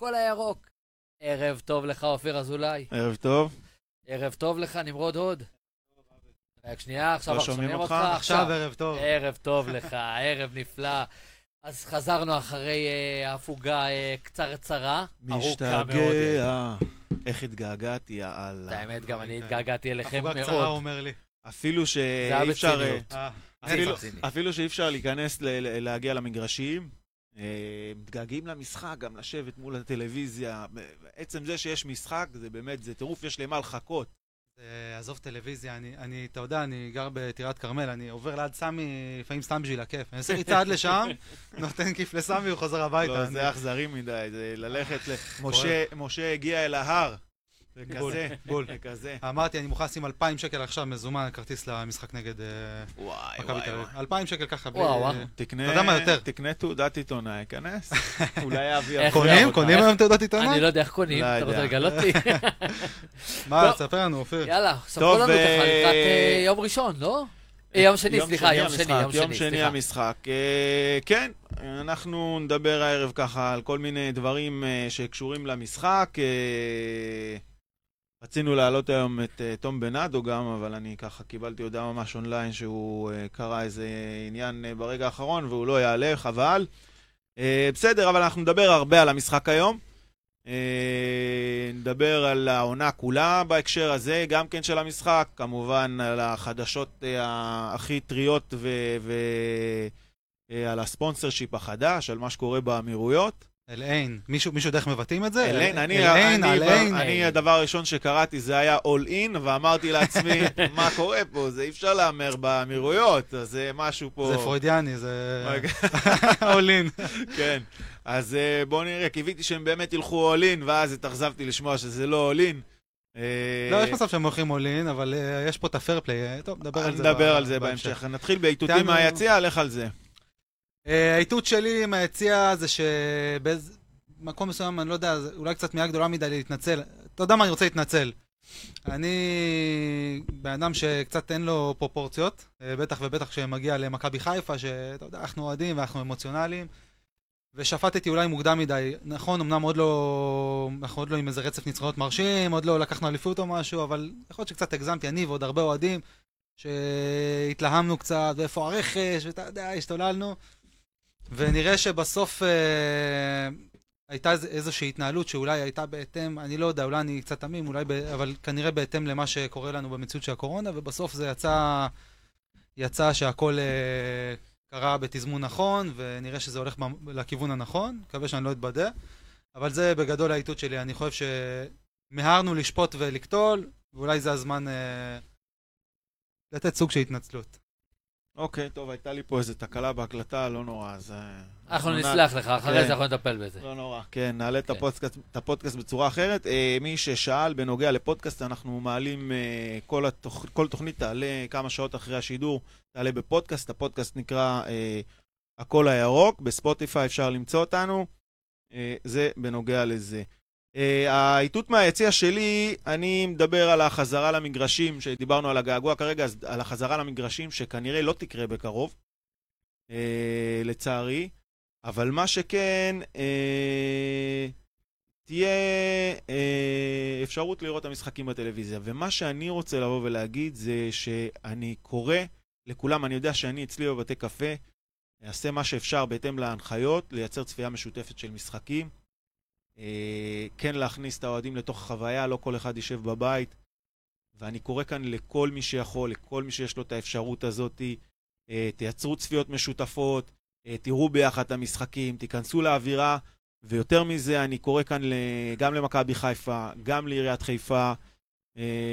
הכל הירוק. ערב טוב לך, אופיר אזולאי. ערב טוב. ערב טוב לך, נמרוד הוד. רק שנייה, עכשיו לא אנחנו שומעים אותך? אותך. עכשיו ערב טוב. ערב טוב לך, ערב נפלא. אז חזרנו אחרי אה, הפוגה אה, קצרצרה, ארוכה מאוד. משתגע. איך התגעגעתי, יאללה. האמת, גם אני התגעגעתי אליכם הפוגה קצרה, הוא מאוד. אומר לי. אפילו היה שאי אפשר... בציניות. אה, אפילו- רציני. אפילו שאי אפשר להיכנס, להגיע למגרשים, אה, מתגעגעים למשחק, גם לשבת מול הטלוויזיה. עצם זה שיש משחק, זה באמת, זה טירוף, יש למה לחכות. אה, עזוב טלוויזיה, אני, אני, אתה יודע, אני גר בטירת כרמל, אני עובר ליד סמי, לפעמים סתם בשביל הכיף. אני עושה ריצה עד לשם, נותן כיף לסמי, הוא חוזר הביתה. לא, אני- זה אכזרי מדי, זה ללכת ל... משה- משה הגיע אל ההר. וכזה, בול. וכזה. אמרתי, אני מוכן לשים 2,000 שקל עכשיו מזומן כרטיס למשחק נגד אה, מכבי תל אביב. וואי. 2,000 שקל ככה. וואו, וואו. תקנה, אתה יודע מה יותר? תקנה תעודת עיתונאי, כנס. אולי אבי קונים? קונים היום תעודת עיתונאי? אני לא יודע איך קונים, לא אתה רוצה. לגלות לי? מה. תספר לנו, אופיר. יאללה, ספרו לנו ככה אה, לקראת אה, יום ראשון, לא? אה, יום שני, סליחה, יום שני, יום שני, יום שני סליחה. המשחק. אה, כן, אנחנו נדבר הערב ככה על כל מיני דברים אה, שקשורים למשחק. רצינו להעלות היום את אה, תום בנאדו גם, אבל אני ככה קיבלתי הודעה ממש אונליין שהוא אה, קרא איזה עניין אה, ברגע האחרון והוא לא יעלה, חבל. אה, בסדר, אבל אנחנו נדבר הרבה על המשחק היום. אה, נדבר על העונה כולה בהקשר הזה, גם כן של המשחק, כמובן על החדשות אה, הכי טריות ועל הספונסר שיפ החדש, על מה שקורה באמירויות. אל-עין. מישהו מישהו יודע איך מבטאים את זה? אליין, אני, אל-עין, אני, אל-עין. אני, הדבר הראשון שקראתי זה היה all in, ואמרתי לעצמי, מה קורה פה? זה אי אפשר להמר באמירויות, אז זה משהו פה... זה פרוידיאני, זה... רגע. אולין. כן, אז אה, בואו נראה, קיוויתי שהם באמת ילכו all in, ואז התאכזבתי לשמוע שזה לא all in. אה, לא, יש מצב שהם הולכים אולין, אבל אה, יש פה את הפייר פליי. טוב, נדבר על זה. נדבר על זה בהמשך. נתחיל באיתותים. מהיציע, לך על זה. אה, האיתות שלי מהיציע זה שבאיזה מקום מסוים, אני לא יודע, זה אולי קצת מילה גדולה מדי להתנצל. אתה יודע מה, אני רוצה להתנצל. אני בן אדם שקצת אין לו פרופורציות, אה, בטח ובטח כשמגיע למכבי חיפה, שאתה יודע, אנחנו אוהדים ואנחנו אמוציונליים, ושפטתי אולי מוקדם מדי. נכון, אמנם עוד לא, אנחנו עוד לא עם איזה רצף ניצחונות מרשים, עוד לא לקחנו אליפות או משהו, אבל יכול להיות שקצת הגזמתי, אני ועוד הרבה אוהדים, שהתלהמנו קצת, ואיפה הרכש, ואתה יודע, השתוללנו. ונראה שבסוף אה, הייתה איז- איזושהי התנהלות שאולי הייתה בהתאם, אני לא יודע, אולי אני קצת תמים, אולי, ב, אבל כנראה בהתאם למה שקורה לנו במציאות של הקורונה, ובסוף זה יצא, יצא שהכל אה, קרה בתזמון נכון, ונראה שזה הולך לכיוון הנכון, מקווה שאני לא אתבדה, אבל זה בגדול האיתות שלי, אני חושב שמיהרנו לשפוט ולקטול, ואולי זה הזמן אה, לתת סוג של התנצלות. אוקיי, טוב, הייתה לי פה איזו תקלה בהקלטה, לא נורא, אז... אה, אנחנו נסלח לך, אחרי כן. זה אנחנו נטפל בזה. לא נורא. כן, נעלה את כן. הפודקאסט, את הפודקאסט בצורה אחרת. אה, מי ששאל בנוגע לפודקאסט, אנחנו מעלים אה, כל, התוכ... כל תוכנית תעלה כמה שעות אחרי השידור, תעלה בפודקאסט. הפודקאסט נקרא הקול הירוק, בספוטיפיי אפשר למצוא אותנו. זה בנוגע לזה. אה, האיתות מהיציע שלי, אני מדבר על החזרה למגרשים, שדיברנו על הגעגוע כרגע, אז על החזרה למגרשים שכנראה לא תקרה בקרוב, אה, לצערי. אבל מה שכן, אה, תהיה אה, אפשרות לראות את המשחקים בטלוויזיה. ומה שאני רוצה לבוא ולהגיד זה שאני קורא לכולם, אני יודע שאני אצלי בבתי קפה, אעשה מה שאפשר בהתאם להנחיות, לייצר צפייה משותפת של משחקים. אה, כן להכניס את האוהדים לתוך החוויה, לא כל אחד יישב בבית. ואני קורא כאן לכל מי שיכול, לכל מי שיש לו את האפשרות הזאת, אה, תייצרו צפיות משותפות, אה, תראו ביחד את המשחקים, תיכנסו לאווירה, ויותר מזה, אני קורא כאן גם למכבי חיפה, גם לעיריית חיפה,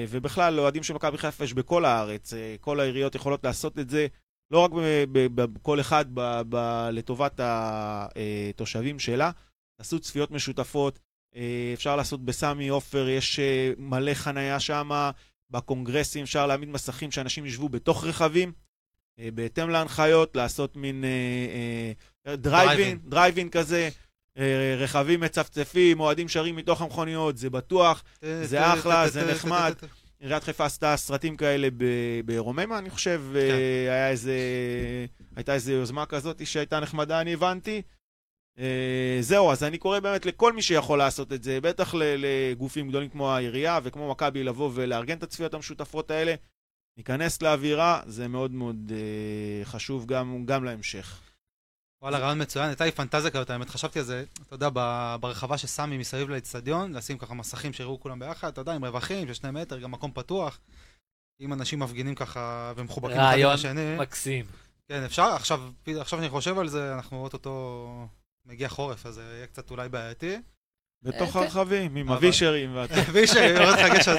ובכלל, לאוהדים של מכבי חיפה יש בכל הארץ. כל העיריות יכולות לעשות את זה, לא רק בכל אחד ב- ב- לטובת התושבים שלה. תעשו צפיות משותפות, אה, אפשר לעשות בסמי עופר, יש אה, מלא חנייה שם, בקונגרסים אפשר להעמיד מסכים שאנשים ישבו בתוך רכבים. אה, בהתאם להנחיות, לעשות מין drive-in, drive-in כזה, רכבים מצפצפים, אוהדים שרים מתוך המכוניות, זה בטוח. זה אחלה, זה נחמד. עיריית חיפה עשתה סרטים כאלה ברוממה, אני חושב, אה, היה איזה, הייתה איזו יוזמה כזאת שהייתה נחמדה, אני הבנתי. אה, זהו, אז אני קורא באמת לכל מי שיכול לעשות את זה, בטח לגופים גדולים כמו העירייה וכמו מכבי לבוא ולארגן את הצפיות המשותפות האלה. ניכנס לאווירה, זה מאוד מאוד אה, חשוב גם, גם להמשך. וואלה, רעיון מצוין, הייתה לי פנטזיה כזאת, האמת, חשבתי על זה, אתה יודע, ברחבה ששמי מסביב לאצטדיון, לשים ככה מסכים שיראו כולם ביחד, אתה יודע, עם רווחים של שני מטר, גם מקום פתוח. אם אנשים מפגינים ככה ומחובקים אחד עם השני. רעיון מקסים. כן, אפשר, עכשיו, עכשיו שאני חושב על זה, אנחנו אוטוטו מגיע חורף, אז זה יהיה קצת אולי בעייתי. בתוך אה, כן. הרכבים, עם הווישרים. וישרים, אני רואה לך גשת.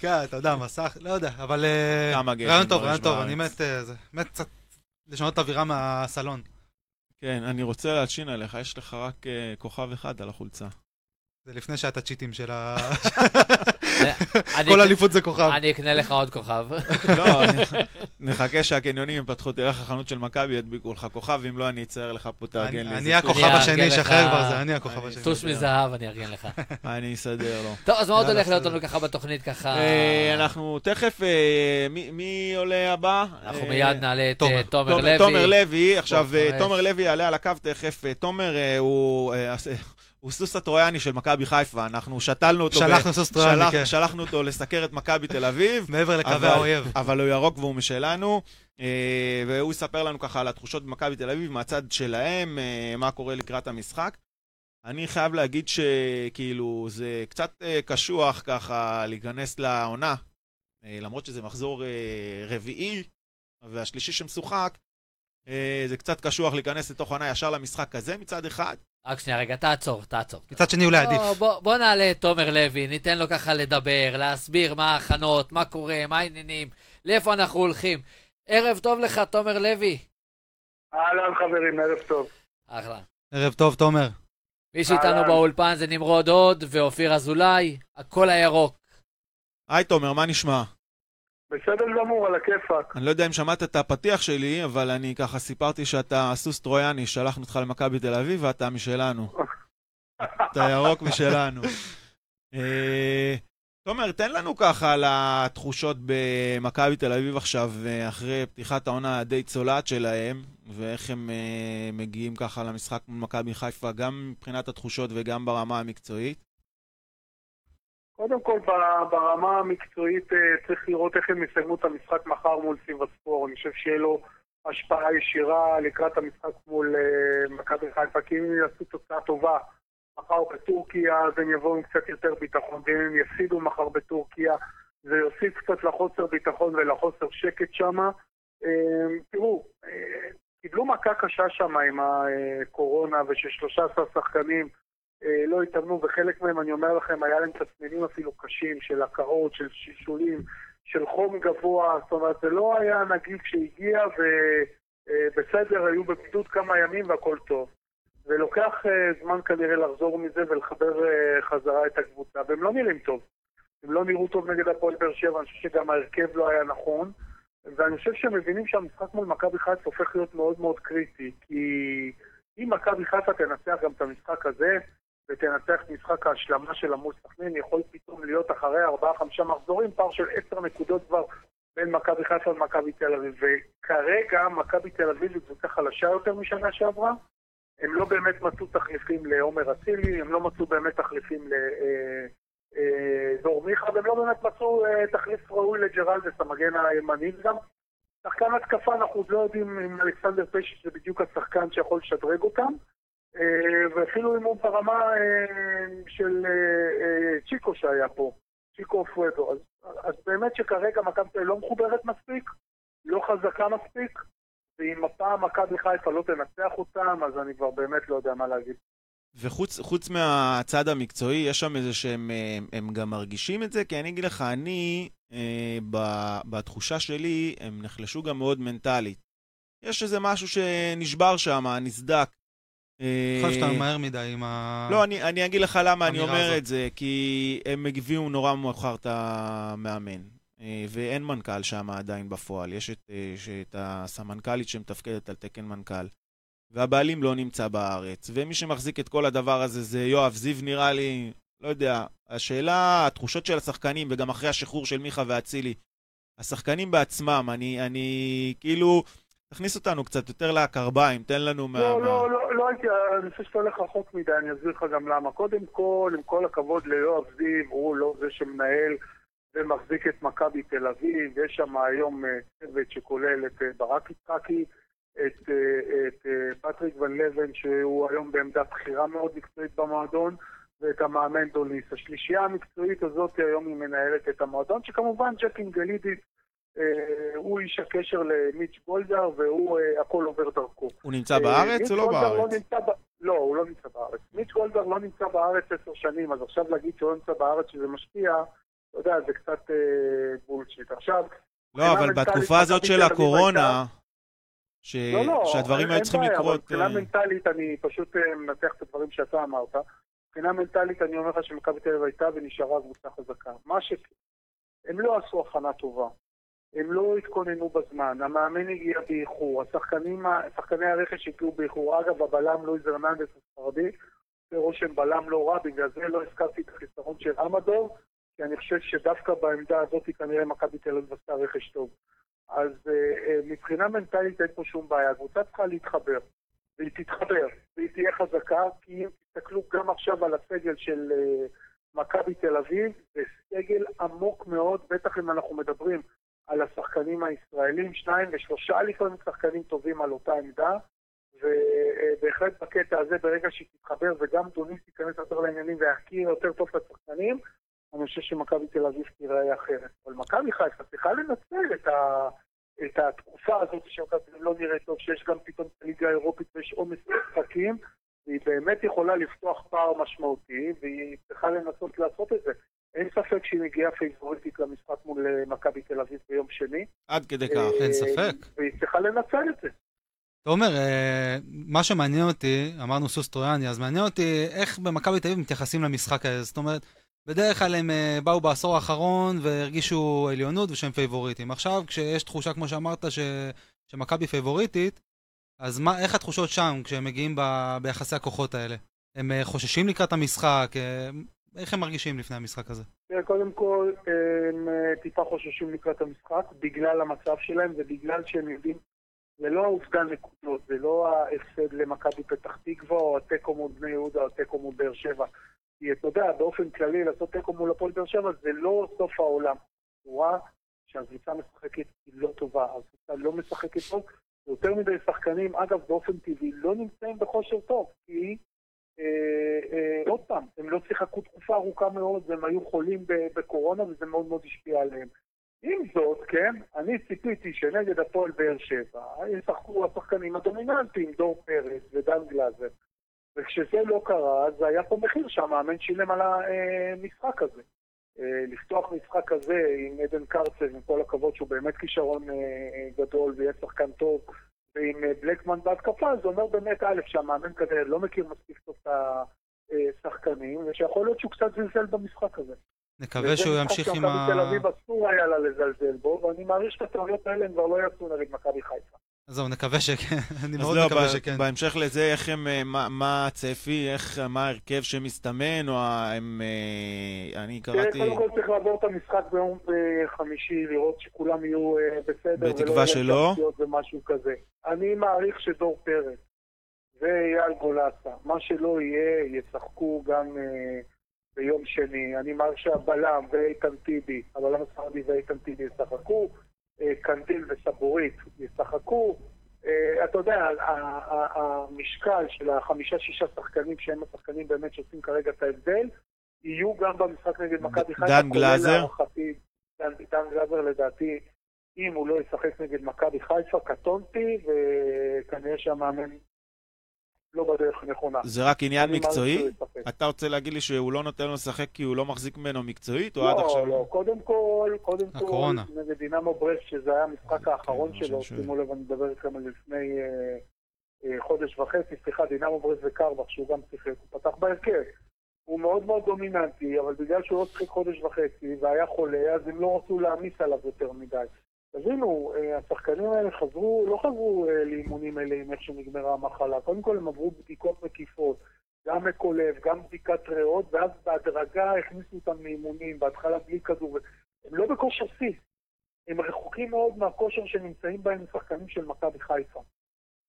כן, אתה יודע, מסך, לא יודע, אבל... אה, רעיון טוב, רעיון טוב, אני מת, אה, מת קצת לשנות את האווירה מהסלון. כן, אני רוצה להלשין עליך, יש לך רק כוכב אחד על החולצה. זה לפני שהיה את הצ'יטים של ה... כל אליפות זה כוכב. אני אקנה לך עוד כוכב. לא, נחכה שהקניונים יפתחו, תלך לחנות של מכבי, ידביקו לך כוכב, אם לא, אני אצייר לך פה, תארגן לי. אני הכוכב השני, שחרר כבר זה, אני הכוכב השני. טוש מזהב, אני אארגן לך. אני אסדר לו. טוב, אז מה עוד הולך להיות לנו ככה בתוכנית ככה? אה, אנחנו תכף, אה, מי עולה הבא? אנחנו מיד נעלה את תומר לוי. תומר לוי, עכשיו, תומר לוי יעלה על הקו תכף. תומר הוא... הוא סוס הטרויאני של מכבי חיפה, אנחנו שתלנו אותו... שלחנו סוס טרויאני, כן. שלחנו אותו לסקר את מכבי תל אביב. מעבר לקווי האויב. אבל הוא ירוק והוא משלנו. אה, והוא יספר לנו ככה על התחושות במכבי תל אביב, מהצד שלהם, אה, מה קורה לקראת המשחק. אני חייב להגיד שכאילו זה קצת אה, קשוח ככה להיכנס לעונה, למרות שזה מחזור רביעי והשלישי שמשוחק, זה קצת קשוח להיכנס לתוך עונה ישר למשחק הזה מצד אחד. רק שנייה, רגע, תעצור, תעצור. מצד שני אולי עדיף. בוא, בוא נעלה את תומר לוי, ניתן לו ככה לדבר, להסביר מה ההכנות, מה קורה, מה העניינים, לאיפה אנחנו הולכים. ערב טוב לך, תומר לוי. אהלן חברים, ערב טוב. אחלה. ערב טוב, תומר. מי שאיתנו באולפן זה נמרוד הוד ואופיר אזולאי, הכל הירוק. היי תומר, מה נשמע? בסדר גמור, על הכיפאק. אני לא יודע אם שמעת את הפתיח שלי, אבל אני ככה סיפרתי שאתה סוס טרויאני, שלחנו אותך למכבי תל אביב ואתה משלנו. אתה ירוק משלנו. אה, תומר, תן לנו ככה על התחושות במכבי תל אביב עכשיו, אה, אחרי פתיחת העונה הדי צולעת שלהם, ואיך הם אה, מגיעים ככה למשחק מול מכבי חיפה, גם מבחינת התחושות וגם ברמה המקצועית. קודם כל, ברמה המקצועית אה, צריך לראות איך הם יסיימו את המשחק מחר מול סיב הספור. אני חושב שיהיה לו השפעה ישירה לקראת המשחק מול אה, מכבי חיפה, כי אם הם יעשו תוצאה טובה מחר בטורקיה, אז הם יבואו עם קצת יותר ביטחון, ואם הם יפסידו מחר בטורקיה, זה יוסיף קצת לחוסר ביטחון ולחוסר שקט שם. אה, תראו, קיבלו מכה קשה שם עם הקורונה, ושש-13 שחקנים אה, לא התאמנו, וחלק מהם, אני אומר לכם, היה להם תסמינים אפילו קשים של הקאות, של שישולים, של חום גבוה, זאת אומרת, זה לא היה נגיף שהגיע ובסדר, היו בבידוד כמה ימים והכל טוב. ולוקח אה, זמן כנראה לחזור מזה ולחבר אה, חזרה את הקבוצה, והם לא נראים טוב. הם לא נראו טוב נגד הפועל באר שבע, אני חושב שגם ההרכב לא היה נכון, ואני חושב שהם מבינים שהמשחק מול מכבי חיפה הופך להיות מאוד מאוד קריטי, כי אם מכבי חיפה תנצח גם את המשחק הזה, ותנצח משחק ההשלמה של מול סכנין, יכול פתאום להיות אחרי ארבעה-חמישה מחזורים, פער של עשר נקודות כבר בין מכבי חיפה למכבי תל אביב. וכרגע מכבי תל אביב היא קבוצה חלשה יותר משנה שעברה. הם לא באמת מצאו תחליפים לעומר אצילי, הם לא מצאו באמת תחליפים לדור אה, אה, מיכה, והם לא באמת מצאו אה, תחליף ראוי לג'רלדס, המגן הימני גם. שחקן התקפה, אנחנו עוד לא יודעים אם אלכסנדר פשט זה בדיוק השחקן שיכול לשדרג אותם. אה, ואפילו הוא ברמה אה, של אה, צ'יקו שהיה פה, צ'יקו פואדו. אז, אז באמת שכרגע מכבי לא מחוברת מספיק, לא חזקה מספיק, ואם הפעם מכבי חיפה לא תנצח אותם, אז אני כבר באמת לא יודע מה להגיד. וחוץ מהצד המקצועי, יש שם איזה שהם הם גם מרגישים את זה? כי אני אגיד לך, אני, אה, ב, בתחושה שלי, הם נחלשו גם מאוד מנטלית. יש איזה משהו שנשבר שם, נסדק. אני חושב שאתה מהר מדי עם ה... לא, אני, אני אגיד לך למה אני אומר הזאת. את זה, כי הם הביאו נורא מאוחר את המאמן. אה, ואין מנכ"ל שם עדיין בפועל. יש את, אה, את הסמנכ"לית שמתפקדת על תקן מנכ"ל. והבעלים לא נמצא בארץ. ומי שמחזיק את כל הדבר הזה זה יואב זיו נראה לי, לא יודע. השאלה, התחושות של השחקנים, וגם אחרי השחרור של מיכה ואצילי, השחקנים בעצמם, אני, אני כאילו, תכניס אותנו קצת יותר לקרביים, תן לנו מה... לא, מה- לא, לא, לא הייתי, אני חושב שאתה הולך רחוק מדי, אני אסביר לך גם למה. קודם כל, עם כל הכבוד ליואב זיו, הוא לא זה שמנהל ומחזיק את מכבי תל אביב, יש שם היום אה, צוות שכולל את אה, ברק יצחקי, את, אה, את פטריק ון לבן, שהוא היום בעמדה בכירה מאוד מקצועית במועדון, ואת המאמן דוניס. השלישייה המקצועית הזאת היום היא מנהלת את המועדון, שכמובן ג'ק אנגלידיס אה, הוא איש הקשר למיץ' גולדהר, והוא, אה, הכל עובר דרכו. הוא נמצא בארץ מיץ' או לא גולדהר בארץ? נמצא ב... לא, הוא לא נמצא בארץ. מיץ' גולדהר לא נמצא בארץ עשר שנים, אז עכשיו להגיד שהוא לא נמצא בארץ שזה משפיע, אתה יודע, זה קצת אה, bullshit. עכשיו, לא, אבל בתקופה הזאת של הקורונה, ש- לא, לא, שהדברים היו צריכים לקרות... מבחינה אה, מנטלית, אני פשוט אה, מנתח את הדברים שאתה אמרת. מבחינה מנטלית, אני אומר לך שמכבי תל אביב הייתה ונשארה קבוצה חזקה. מה ש... הם לא עשו הכנה טובה. הם לא התכוננו בזמן, המאמן הגיע באיחור, השחקנים, שחקני הרכש הגיעו באיחור. אגב, הבלם לואיז הרננדס הספרדי, זה רושם בלם לא רע, בגלל זה לא הזכרתי את החיסרון של אמדור, כי אני חושב שדווקא בעמדה הזאת כנראה מכבי תל אביב עשתה רכש טוב. אז אה, אה, מבחינה מנטלית אין פה שום בעיה, הקבוצה צריכה להתחבר, והיא תתחבר, והיא תהיה חזקה, כי אם תסתכלו גם עכשיו על הסגל של אה, מכבי תל אביב, זה סגל עמוק מאוד, בטח אם אנחנו מדברים על השחקנים הישראלים, שניים ושלושה לפעמים שחקנים טובים על אותה עמדה, ובהחלט בקטע הזה, ברגע שהיא תתחבר וגם דוניס ייכנס יותר לעניינים ויכיר יותר טוב את אני חושב שמכבי תל אביב תיראה אחרת. אבל מכבי חיפה צריכה לנצל את, ה... את התקופה הזאת שמכבי לא נראית טוב, שיש גם פתאום את הליגה האירופית ויש עומס משחקים, והיא באמת יכולה לפתוח פער משמעותי, והיא צריכה לנסות לעשות את זה. אין ספק שהיא מגיעה פייבוריטית למשחק מול אה, מכבי תל אביב ביום שני. עד כדי כך. אה, אין ספק. והיא צריכה לנצל את זה. תומר, אה, מה שמעניין אותי, אמרנו סוס טרויאני, אז מעניין אותי איך במכבי תל אביב מתייחסים למשחק הזה. זאת אומרת, בדרך כלל הם אה, באו בעשור האחרון והרגישו עליונות ושהם פייבוריטים. עכשיו, כשיש תחושה, כמו שאמרת, ש... שמכבי פייבוריטית, אז מה, איך התחושות שם כשהם מגיעים ב... ביחסי הכוחות האלה? הם אה, חוששים לקראת המשחק? איך הם מרגישים לפני המשחק הזה? קודם כל, הם אה, טיפה חוששים לקראת המשחק, בגלל המצב שלהם ובגלל שהם יודעים, זה לא האובדן נקודות, זה לא ההפסד למכבי פתח תקווה או התיקו מול בני יהודה או התיקו מול באר שבע. כי אתה יודע, באופן כללי לעשות תיקו מול הפועל באר שבע זה לא סוף העולם. צורה שהקבוצה משחקת היא לא טובה, הקבוצה לא משחקת טוב, ויותר מדי שחקנים, אגב, באופן טבעי, לא נמצאים בכושר טוב, כי עוד פעם, הם לא שיחקו תקופה ארוכה מאוד, והם היו חולים בקורונה, וזה מאוד מאוד השפיע עליהם. עם זאת, כן, אני ציפיתי שנגד הפועל באר שבע ישחקו השחקנים הדומיננטיים, דור פרץ ודן גלאזר. וכשזה לא קרה, אז היה פה מחיר שהמאמן שילם על המשחק הזה. אה, לפתוח משחק כזה עם עדן קרצב, עם כל הכבוד שהוא באמת כישרון אה, גדול ויהיה שחקן טוב, ועם אה, בלקמן בהתקפה, זה אומר באמת, א', שהמאמן כזה לא מכיר מספיק טוב את השחקנים, ושיכול להיות שהוא קצת זלזל במשחק הזה. נקווה שהוא ימשיך עם וזה ה... משחק שמכבי תל אביב אסור היה לה לזלזל בו, ואני מעריך שאת הטעויות האלה הם כבר לא יעשו נגד מכבי חיפה. עזוב, נקווה שכן. אני אז מאוד לא, מקווה ב- שכן. בהמשך לזה, איך הם, אה, מה- מה הצפי, איך, מה ההרכב שמסתמן, או הם, אה, אני קראתי, קודם כל צריך לעבור את המשחק ביום אה, חמישי, לראות שכולם יהיו אה, בסדר. בתקווה שלא. ומשהו כזה. אני מעריך שדור פרץ ואייל גולסה, מה שלא יהיה, ישחקו גם אה, ביום שני. אני מעריך שהבלם ואיתן טיבי, הבלם הספרדי ואיתן טיבי ישחקו, אה, קנדיל וסבורית ישחקו. אה, אתה יודע, המשקל של החמישה-שישה שחקנים שהם השחקנים באמת שעושים כרגע את ההבדל, יהיו גם במשחק נגד מכבי חיפה. דן גלאזר? דן גלאזר לדעתי, אם הוא לא ישחק נגד מכבי חיפה, קטונתי, וכנראה שהמאמן לא בדרך הנכונה. זה רק עניין מקצועי? אתה רוצה להגיד לי שהוא לא נותן לו לשחק כי הוא לא מחזיק ממנו מקצועית, או עד לא, עכשיו? לא, קודם כל, קודם כל, הקורונה. נגד דינמו ברסט, שזה היה המשחק האחרון כן, שלו. שימו לב, אני מדבר איתכם על לפני אה, אה, חודש וחצי, סליחה, דינמו ברסט וקרבח, שהוא גם שיחק, הוא פתח בהרכב. הוא מאוד מאוד דומיננטי, אבל בגלל שהוא לא שיחק חודש וחצי והיה חולה, אז הם לא רצו להעמיס עליו יותר מדי. תבינו, אה, השחקנים האלה חזרו, לא חזרו אה, לאימונים מלאים איך שנגמרה המחלה. קודם כל הם עברו בדיקות מקיפות, גם מקולב, גם בדיקת ריאות, ואז בהדרגה הכניסו אותם לאימונים, בהתחלה בלי כדור. הם לא בכושר שיא. הם רחוקים מאוד מהכושר שנמצאים בהם שחקנים של מכבי חיפה.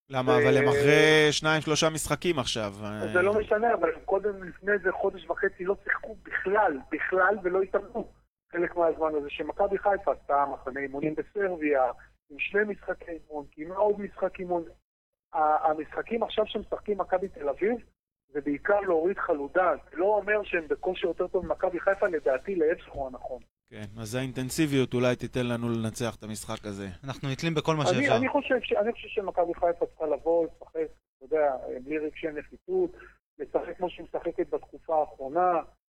למה? אבל הם אחרי שניים, שלושה משחקים עכשיו. זה לא משנה, אבל קודם, לפני איזה חודש וחצי לא שיחקו בכלל, בכלל, ולא התאמנו חלק מהזמן הזה, שמכבי חיפה עשתה מחנה אימונים בסרביה, עם שני משחקי אימון, קיימה עוד משחק אימון. המשחקים עכשיו שמשחקים מכבי תל אביב, זה בעיקר להוריד חלודה, זה לא אומר שהם בכושר יותר טוב ממכבי חיפה, לדעתי להפך הוא הנכון. כן, אז האינטנסיביות אולי תיתן לנו לנצח את המשחק הזה. אנחנו נתלים בכל מה שאפשר. אני חושב, אני חושב שמכבי חיפה צריכה לבוא, לשחק, אתה יודע, בלי רגשי נחיתות, לשחק כמו שהיא משחקת בתקופה האחרונה.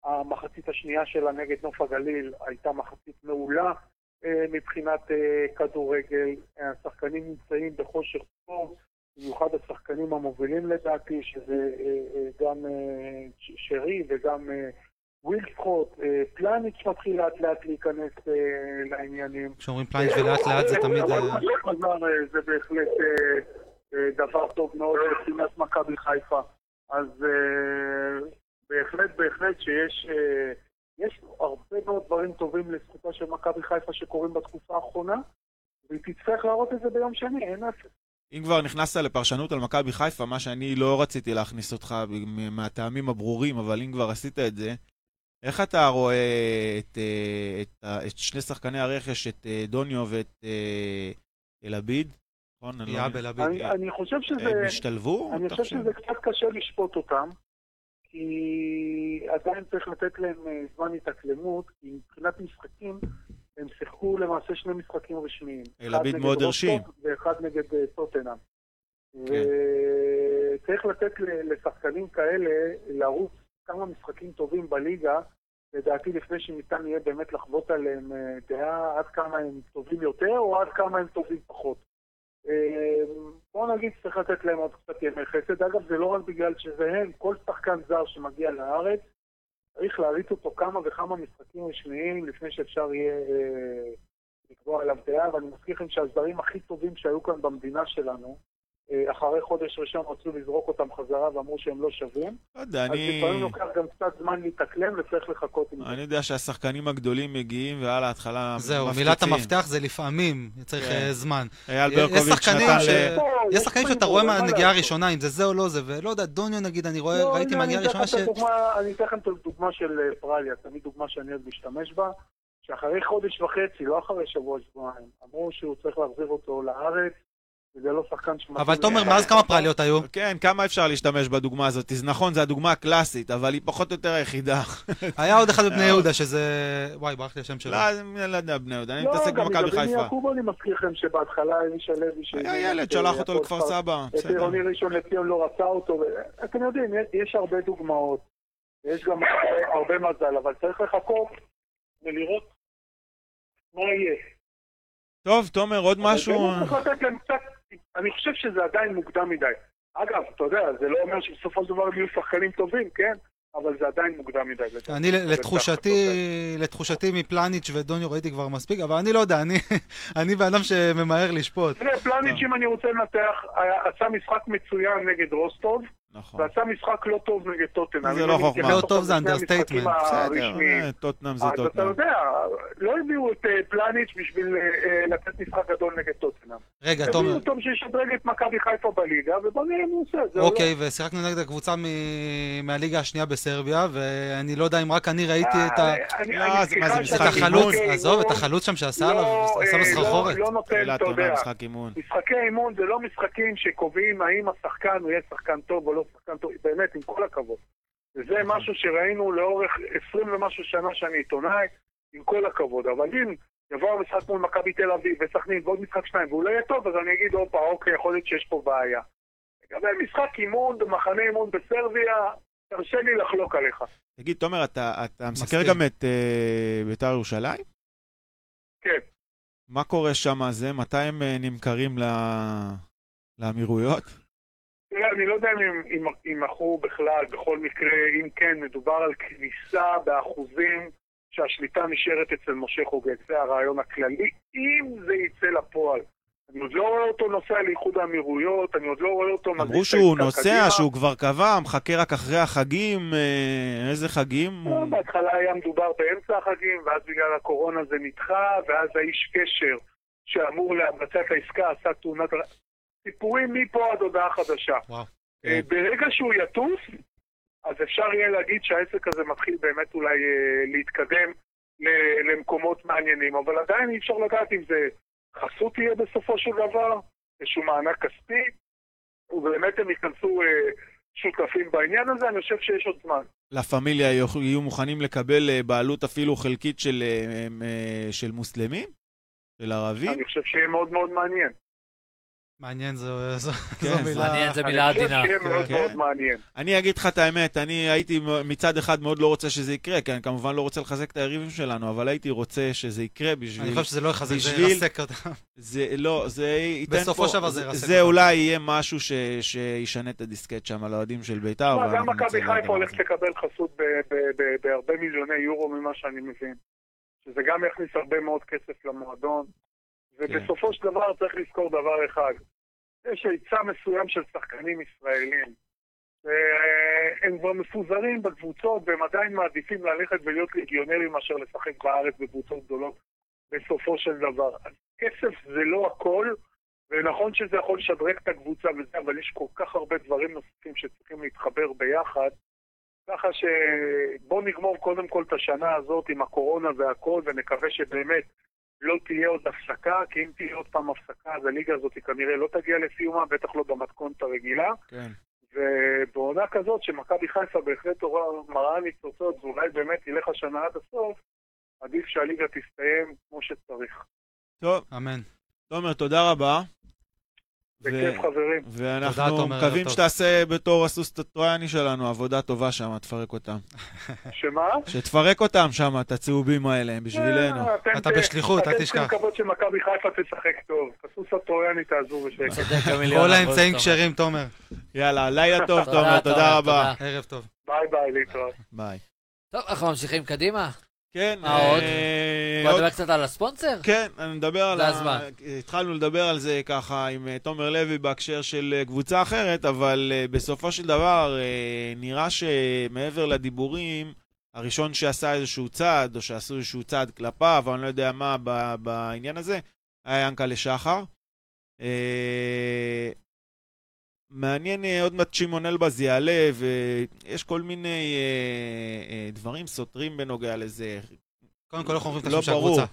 המחצית השנייה שלה נגד נוף הגליל הייתה מחצית מעולה אה, מבחינת אה, כדורגל. השחקנים נמצאים בכושר טוב, במיוחד השחקנים המובילים לדעתי, שזה אה, גם שרי וגם ווילסקוט, פלניץ' מתחיל לאט לאט להיכנס לעניינים. כשאומרים פלניץ' ולאט לאט זה תמיד... זה בהחלט דבר טוב מאוד מבחינת מכבי חיפה. אז בהחלט, בהחלט שיש יש הרבה מאוד דברים טובים לזכותה של מכבי חיפה שקורים בתקופה האחרונה, והיא תצטרך להראות את זה ביום שני, אין אפס. אם כבר נכנסת לפרשנות על מכבי חיפה, מה שאני לא רציתי להכניס אותך מהטעמים הברורים, אבל אם כבר עשית את זה, איך אתה רואה את, אה, את, את, את שני שחקני הרכש, את אה, דוניו ואת אה, אלעביד? נכון? אני, אני חושב שזה... הם השתלבו? אני חושב שזה קצת קשה לשפוט אותם. כי עדיין צריך לתת להם אה, זמן התאקלמות, כי מבחינת משחקים הם שיחקו למעשה שני משחקים רשמיים. אלביד מאוד הרשים. ואחד נגד אה, טוטנאם. כן. וצריך לתת לשחקנים כאלה לרוץ כמה משחקים טובים בליגה, לדעתי לפני שניתן יהיה באמת לחוות עליהם אה, דעה עד כמה הם טובים יותר או עד כמה הם טובים פחות. בוא נגיד שצריך לתת להם עוד קצת ימי חסד. אגב, זה לא רק בגלל שזה הם, כל שחקן זר שמגיע לארץ, צריך להריץ אותו כמה וכמה משחקים רשמיים לפני שאפשר יהיה אה, לקבוע עליו דעה, ואני מזכיר לכם שהזרים הכי טובים שהיו כאן במדינה שלנו, אחרי חודש ראשון רצו לזרוק אותם חזרה ואמרו שהם לא שווים. לא יודע, אני... אז לפעמים לוקח גם קצת זמן להתאקלם וצריך לחכות עם זה. אני יודע שהשחקנים הגדולים מגיעים ועל ההתחלה זהו, מילת המפתח זה לפעמים, צריך כן. אה, זמן. אייל ברקוביץ' נתן ל... יש שחקנים שאתה רואה מהנגיעה הראשונה, אם זה זה או לא זה, ולא יודע, דוניו נגיד, אני רואה, לא, ראיתי מהנגיעה הראשונה ש... אני אתן לכם את הדוגמה של אה, פרליה, תמיד דוגמה שאני אוהב להשתמש בה, שאחרי חודש וחצי, לא אחרי שבוע-שבועיים, אמרו שהוא צריך להחזיר אותו לארץ. זה לא שחקן שמתאים... אבל תומר, מאז כמה פרליות היו? כן, כמה אפשר להשתמש בדוגמה הזאת? נכון, זו הדוגמה הקלאסית, אבל היא פחות או יותר היחידה. היה עוד אחד בבני יהודה, שזה... וואי, ברח לי השם שלו. לא, אני לא יודע בני יהודה, אני לא, מתעסק במכבי חיפה. לא, גם לגבי יעקובו אני מזכיר לכם שבהתחלה אלישע לוי... היה ילד, שלח אותו לכפר סבא. את עירוני ראשון לציון לא רצה אותו. אתם יודעים, יש הרבה דוגמאות. יש גם הרבה מזל, אבל צריך לחכות ולראות מה יהיה. טוב, תומר, עוד משהו? צריך לתת להם קצת אני חושב שזה עדיין מוקדם מדי. אגב, אתה יודע, זה לא אומר שבסופו של דבר הם יהיו שחקנים טובים, כן? אבל זה עדיין מוקדם מדי. אני לתחושתי, לתחושתי מפלניץ' ודוניו ראיתי כבר מספיק, אבל אני לא יודע, אני, אני בן אדם שממהר לשפוט. תראה, פלניץ', אם אני רוצה לנתח, עשה משחק מצוין נגד רוסטוב, נכון. ועשה משחק לא טוב נגד טוטנאם. זה לא חוכמה. לא טוב זה understatement. בסדר, אה, טוטנאם זה טוטנאם. אז אתה יודע, לא הביאו את אה, פלניץ' בשביל אה, לתת משחק גדול נגד טוטנאם. רגע, תומר. הביאו אותו בשביל לשדרג את מכבי חיפה בליגה, ובוא נראה מה הוא עושה. אוקיי, ושיחקנו נגד הקבוצה מהליגה השנייה בסרביה, ואני לא יודע אם רק אני ראיתי את ה... את החלוץ, עזוב, את החלוץ שם שעשה עליו, לא, עשה לו סחרחורת. לא נותן, אתה יודע. משחקי אימון זה לא משחקים שקובעים האם השחקן הוא יהיה שחקן טוב או לא שחקן טוב, באמת, עם כל הכבוד. וזה נכון. משהו שראינו לאורך עשרים ומשהו שנה שאני עיתונאי, עם כל הכבוד. אבל אם יבוא המשחק מול מכבי תל אביב וסכנין ועוד משחק שניים והוא לא יהיה טוב, אז אני אגיד, הופה, אוקיי, יכול להיות שיש פה בעיה. לגבי משחק אימון, מחנה אימון בסרביה, תרשה לי לחלוק עליך. תגיד, תומר, אתה, אתה מסקר גם את uh, בית"ר ירושלים? כן. מה קורה שם זה? מתי הם uh, נמכרים לאמירויות? אני לא יודע אם יימכרו בכלל, בכל מקרה, אם כן, מדובר על כניסה באחוזים שהשליטה נשארת אצל משה חוגג, זה הרעיון הכללי, אם זה יצא לפועל. אני עוד לא רואה אותו נוסע לאיחוד האמירויות, אני עוד לא רואה אותו... אמרו שהוא נוסע, קדימה. שהוא כבר קבע, מחכה רק אחרי החגים. אה, איזה חגים? לא, בהתחלה היה מדובר באמצע החגים, ואז בגלל הקורונה זה נדחה, ואז האיש קשר שאמור לבצע את העסקה עשה תאונת... סיפורים מפה עד הודעה חדשה. וואו. אה, ברגע שהוא יטוס, אז אפשר יהיה להגיד שהעסק הזה מתחיל באמת אולי אה, להתקדם למקומות מעניינים, אבל עדיין אי אפשר לדעת אם זה חסות תהיה בסופו של דבר, איזשהו מענק כספי, ובאמת הם ייכנסו אה, שותפים בעניין הזה, אני חושב שיש עוד זמן. לה פמיליה יהיו- מוכנים לקבל בעלות אפילו חלקית של, של מוסלמים? של ערבים? אני חושב שיהיה מאוד מאוד מעניין. מעניין זו זו- כן, זו זה מילה... מעניין, זה מילה אני עדינה. חושב שיהיה מאוד כן. מאוד מעניין. אני אגיד לך את האמת, אני הייתי מצד אחד מאוד לא רוצה שזה יקרה, כי אני כמובן לא רוצה לחזק את היריבים שלנו, אבל הייתי רוצה שזה יקרה בשביל... אני חושב שזה לא יחזק, זה ירסק אותם. זה לא, זה ייתן בסופו פה... של דבר זה זה, ירסק זה אותם. אולי יהיה משהו ש, שישנה את הדיסקט שם על האוהדים של בית"ר. גם מכבי חיפה הולכת. לקבל חסות בהרבה מיליוני יורו ממה שאני מבין. שזה גם יכניס הרבה מאוד כסף למועדון. ובסופו של דבר צריך לזכור דבר אחד. יש היצע מסוים של שחקנים ישראלים. הם כבר מפוזרים בקבוצות והם עדיין מעדיפים ללכת ולהיות ליגיונרים מאשר לשחק בארץ בקבוצות גדולות בסופו של דבר. אז כסף זה לא הכל, ונכון שזה יכול לשדרג את הקבוצה וזה, אבל יש כל כך הרבה דברים נוספים שצריכים להתחבר ביחד. ככה שבואו נגמור קודם כל את השנה הזאת עם הקורונה והכל, ונקווה שבאמת לא תהיה עוד הפסקה, כי אם תהיה עוד פעם הפסקה, אז הליגה הזאת כנראה לא תגיע לסיומה, בטח לא במתכונת הרגילה. כן. ובעונה כזאת שמכבי חיפה בהחלט מראה ניצוצות, ואולי באמת ילך השנה עד הסוף, עדיף שהליגה תסתיים כמו שצריך. טוב, אמן. תומר, תודה רבה. בכיף חברים. ואנחנו מקווים. שתעשה בתור הסוס הטרויאני שלנו עבודה טובה שם, תפרק אותם. שמה? שתפרק אותם שם, את הצהובים האלה, הם בשבילנו. אה, אתם אתה בשליחות, אל אתם תשכח. צריכים לקוות שמכבי חיפה תשחק טוב. הסוס הטרויאני תעזור בשקט. כל האמצעים תומר. כשרים, תומר. יאללה, לילה טוב, תומר, תודה רבה. ערב טוב. ביי ביי, להתראות. ביי. טוב, אנחנו ממשיכים קדימה. כן, מה עוד? אה, בוא עוד- נדבר קצת על הספונסר? כן, אני מדבר על זה ה... הזמן. התחלנו לדבר על זה ככה עם אה, תומר לוי בהקשר של אה, קבוצה אחרת, אבל אה, בסופו של דבר אה, נראה שמעבר לדיבורים, הראשון שעשה איזשהו צעד, או שעשו איזשהו צעד כלפיו, אני לא יודע מה בעניין הזה, היה ינקלה שחר. מעניין, אה, עוד מעט שמעון אלבז יעלה, ויש כל מיני אה, אה, דברים סותרים בנוגע לזה. קודם כל, איך אומרים את לא השם של. הקבוצה?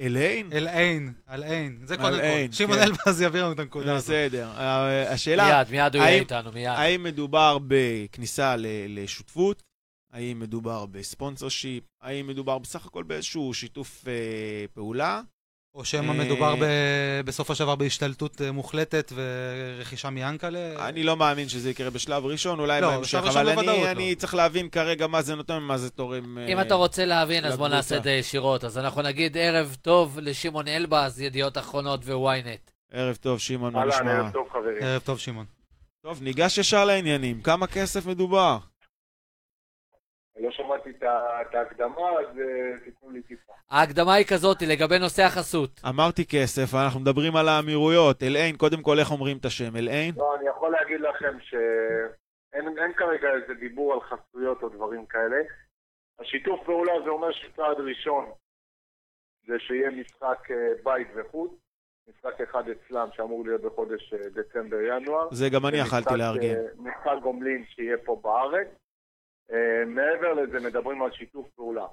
אליין? אל-עין, אל-עין. זה קודם כל. שמעון כן. אלבז יעביר לנו את הנקודה הזאת. בסדר. אה, השאלה, מיד, מיד הוא יהיה איתנו, מיד. האם מדובר בכניסה ל- לשותפות? האם מדובר בספונסר שיפ? האם מדובר בסך הכל באיזשהו שיתוף אה, פעולה? או שמא אה, מדובר ב- בסופו של דבר בהשתלטות אה, מוחלטת ורכישה מיאנקלה? אני לא מאמין שזה יקרה בשלב ראשון, אולי לא, בהמשך, בשלב ראשון אבל בוודאות אני, לא. אני צריך להבין כרגע מה זה נותן ומה זה תורם. אם אה, אתה רוצה להבין, אז בוא לקבוצה. נעשה את זה ישירות. אז אנחנו נגיד ערב טוב לשמעון אלבז, ידיעות אחרונות וויינט. ערב טוב, שמעון, מה אהלן, נשמע? ערב טוב חברים. ערב טוב, שמעון. טוב, ניגש ישר לעניינים. כמה כסף מדובר? לא שמעתי את ההקדמה, אז אה, תיתנו לי טיפה. ההקדמה היא כזאת, לגבי נושא החסות. אמרתי כסף, אנחנו מדברים על האמירויות. אל-עין, קודם כל, איך אומרים את השם? אל-עין? לא, אני יכול להגיד לכם שאין אין כרגע איזה דיבור על חסויות או דברים כאלה. השיתוף פעולה זה אומר שצעד ראשון זה שיהיה משחק אה, בית וחוץ, משחק אחד אצלם שאמור להיות בחודש אה, דצמבר-ינואר. זה גם אני יכלתי לארגן. אה, משחק גומלין שיהיה פה בארץ. מעבר לזה מדברים על שיתוף פעולה.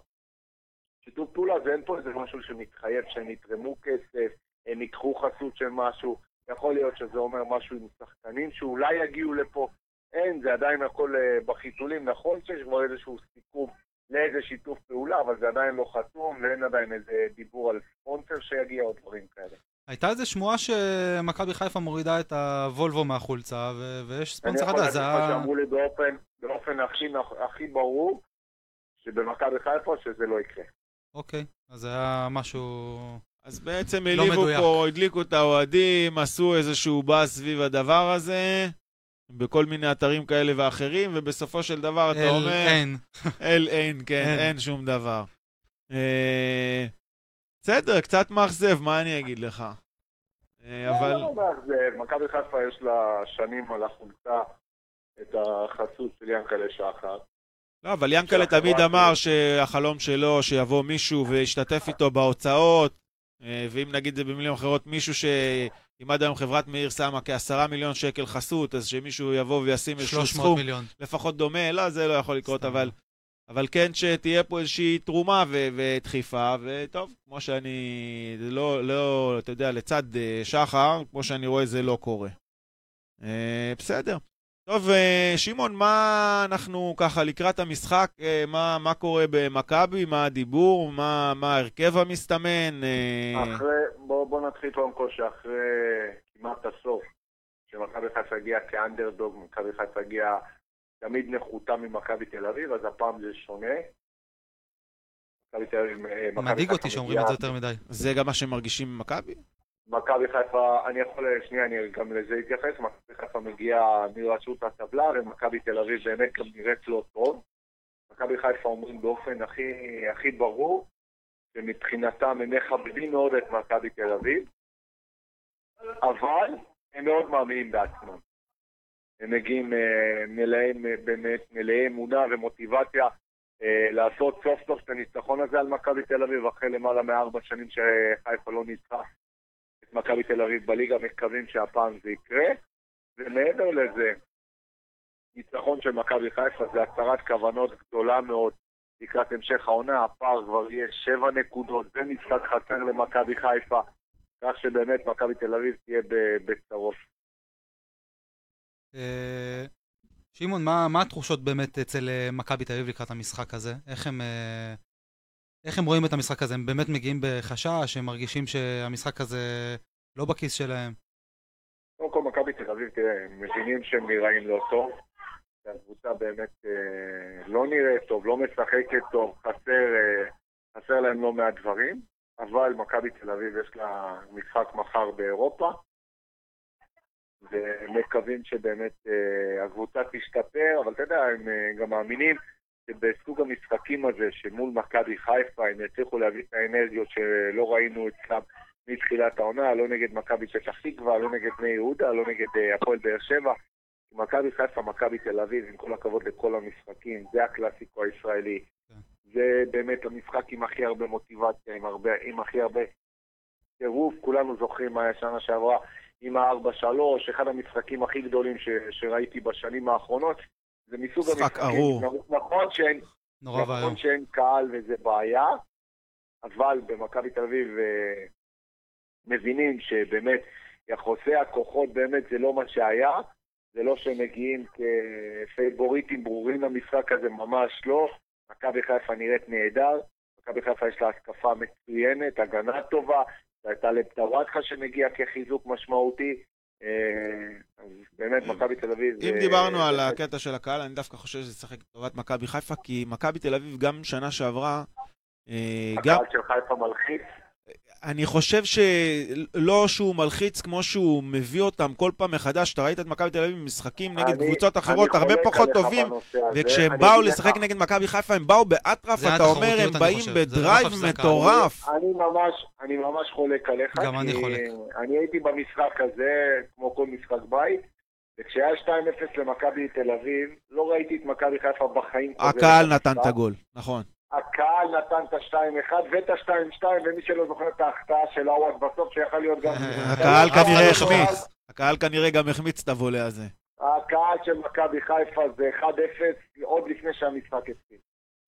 שיתוף פעולה זה אין פה איזה משהו שמתחייב שהם יתרמו כסף, הם ייקחו חסות של משהו. יכול להיות שזה אומר משהו עם שחקנים שאולי יגיעו לפה. אין, זה עדיין הכל אה, בחיתולים. נכון שיש כבר איזשהו סיכום לאיזה שיתוף פעולה, אבל זה עדיין לא חתום, ואין עדיין איזה דיבור על ספונסר שיגיע או דברים כאלה. הייתה איזו שמועה שמכבי חיפה מורידה את הוולבו מהחולצה, ו- ויש אני ספונסר יכול חדש, זה להגיד לך. שאמרו לי באופן, באופן הכי, הכי ברור, שבמכבי חיפה שזה לא יקרה. אוקיי, אז זה היה משהו... אז בעצם לא העליבו מדויק. פה, הדליקו את האוהדים, עשו איזשהו באז סביב הדבר הזה, בכל מיני אתרים כאלה ואחרים, ובסופו של דבר אתה אומר, אל-עין. אל אין, כן, אין. אין שום דבר. אה, בסדר, קצת מאכזב, מה אני אגיד לך? אה, אבל... לא מאכזב, מכבי חיפה יש לה שנים על החולצה את החסות של ינקלה שחר. לא, אבל ינקלה תמיד אמר שהחלום שלו שיבוא מישהו וישתתף איתו בהוצאות, אה, ואם נגיד זה במילים אחרות, מישהו שאם עד היום חברת מאיר שמה כעשרה מיליון שקל חסות, אז שמישהו יבוא וישים איזשהו 300 סכום מיליון. לפחות דומה, לא, זה לא יכול לקרות, סתם. אבל... אבל כן שתהיה פה איזושהי תרומה ו- ודחיפה, וטוב, כמו שאני, זה לא, לא, אתה יודע, לצד אה, שחר, כמו שאני רואה, זה לא קורה. אה, בסדר. טוב, אה, שמעון, מה אנחנו ככה לקראת המשחק, אה, מה, מה קורה במכבי, מה הדיבור, מה, מה ההרכב המסתמן? אה, אחרי, בוא, בוא נתחיל קודם כל שאחרי כמעט עשור, שמכבי חיפה הגיעה כאנדרדוג, מכבי חיפה הגיעה תמיד נחותה ממכבי תל אביב, אז הפעם זה שונה. מדאיג אותי שאומרים את זה יותר מדי. זה גם מה שמרגישים במכבי? מכבי חיפה, אני יכול, שנייה, אני גם לזה אתייחס, מכבי חיפה מגיעה מראשות הטבלה, ומכבי תל אביב באמת גם נראית לא טוב. מכבי חיפה אומרים באופן הכי, הכי ברור, שמבחינתם הם מכבדים מאוד את מכבי תל אביב, אבל הם מאוד מאמינים בעצמם. הם מגיעים אה, מלאי, באמת מלאי אמונה ומוטיבציה אה, לעשות סוף סוף את הניצחון הזה על מכבי תל אביב אחרי למעלה מארבע שנים שחיפה לא ניצחה מכבי תל אביב בליגה, מקווים שהפעם זה יקרה. ומעבר לזה, ניצחון של מכבי חיפה זה הצהרת כוונות גדולה מאוד לקראת המשך העונה, הפער כבר יהיה שבע נקודות, זה משחק חסר למכבי חיפה, כך שבאמת מכבי תל אביב תהיה ב- בצרות. אה, שמעון, מה, מה התחושות באמת אצל אה, מכבי תל אביב לקראת המשחק הזה? איך הם, אה, איך הם רואים את המשחק הזה? הם באמת מגיעים בחשש? הם מרגישים שהמשחק הזה לא בכיס שלהם? קודם כל מכבי תל אביב, תראה, הם מבינים שהם נראים לא טוב, שהקבוצה באמת אה, לא נראית טוב, לא משחקת טוב, חסר, אה, חסר להם לא מעט דברים, אבל מכבי תל אביב יש לה משחק מחר באירופה, ומקווים שבאמת אה, הקבוצה תשתפר, אבל אתה יודע, הם אה, גם מאמינים שבסוג המשחקים הזה, שמול מכבי חיפה, הם יצליחו להביא את האנרגיות שלא ראינו אצלם מתחילת העונה, לא נגד מכבי פתח תקווה, לא נגד בני יהודה, לא נגד אה, הפועל באר שבע. מכבי חיפה, מכבי תל אביב, עם כל הכבוד לכל המשחקים, זה הקלאסיקו הישראלי. כן. זה באמת המשחק עם הכי הרבה מוטיבציה, עם, הרבה, עם הכי הרבה טירוף. כולנו זוכרים מה היה שנה שעברה עם ה-4-3, אחד המשחקים הכי גדולים ש, שראיתי בשנים האחרונות. זה מסוג משחק המשחקים. נכון שאין, נורא ואיום. נכון שאין קהל וזה בעיה, אבל במכבי תל אביב אה, מבינים שבאמת יחסי הכוחות באמת זה לא מה שהיה, זה לא שהם מגיעים כפייבוריטים ברורים למשחק הזה, ממש לא. מכבי חיפה נראית נהדר, מכבי חיפה יש לה התקפה מצוינת, הגנה טובה, והייתה לבטוואטחה שמגיע כחיזוק משמעותי. אה, אז באמת מכבי תל אביב... אם זה- דיברנו על הקטע של הקהל, אני דווקא חושב שזה ישחק לטובת מכבי חיפה, כי מכבי תל אביב גם שנה שעברה, אה, הקהל של חיפה מלחיץ. אני חושב שלא שהוא מלחיץ כמו שהוא מביא אותם כל פעם מחדש, אתה ראית את מכבי תל אביב במשחקים נגד אני- קבוצות אחרות הרבה פחות טובים. וכשהם באו לשחק נגד מכבי חיפה, הם באו באטרף, אתה אומר, הם אני באים חושב. לא בדרייב. מטורף. אני ממש, אני ממש חולק עליך. גם אני חולק. אני הייתי במשחק הזה, כמו כל משחק בית, וכשהיה 2-0 למכבי תל אביב, לא ראיתי את מכבי חיפה בחיים. הקהל נתן. את הגול, נכון. הקהל נתן את ה-2-1 ואת ה-2-2, ומי שלא זוכר את ההחטאה של עווד בסוף, שיכול להיות גם... הקהל כנראה לא החמיץ. הקהל כנראה גם החמיץ את הוולה הזה. הקהל של מכבי חיפה זה 1-0 עוד לפני שהמשחק התחיל.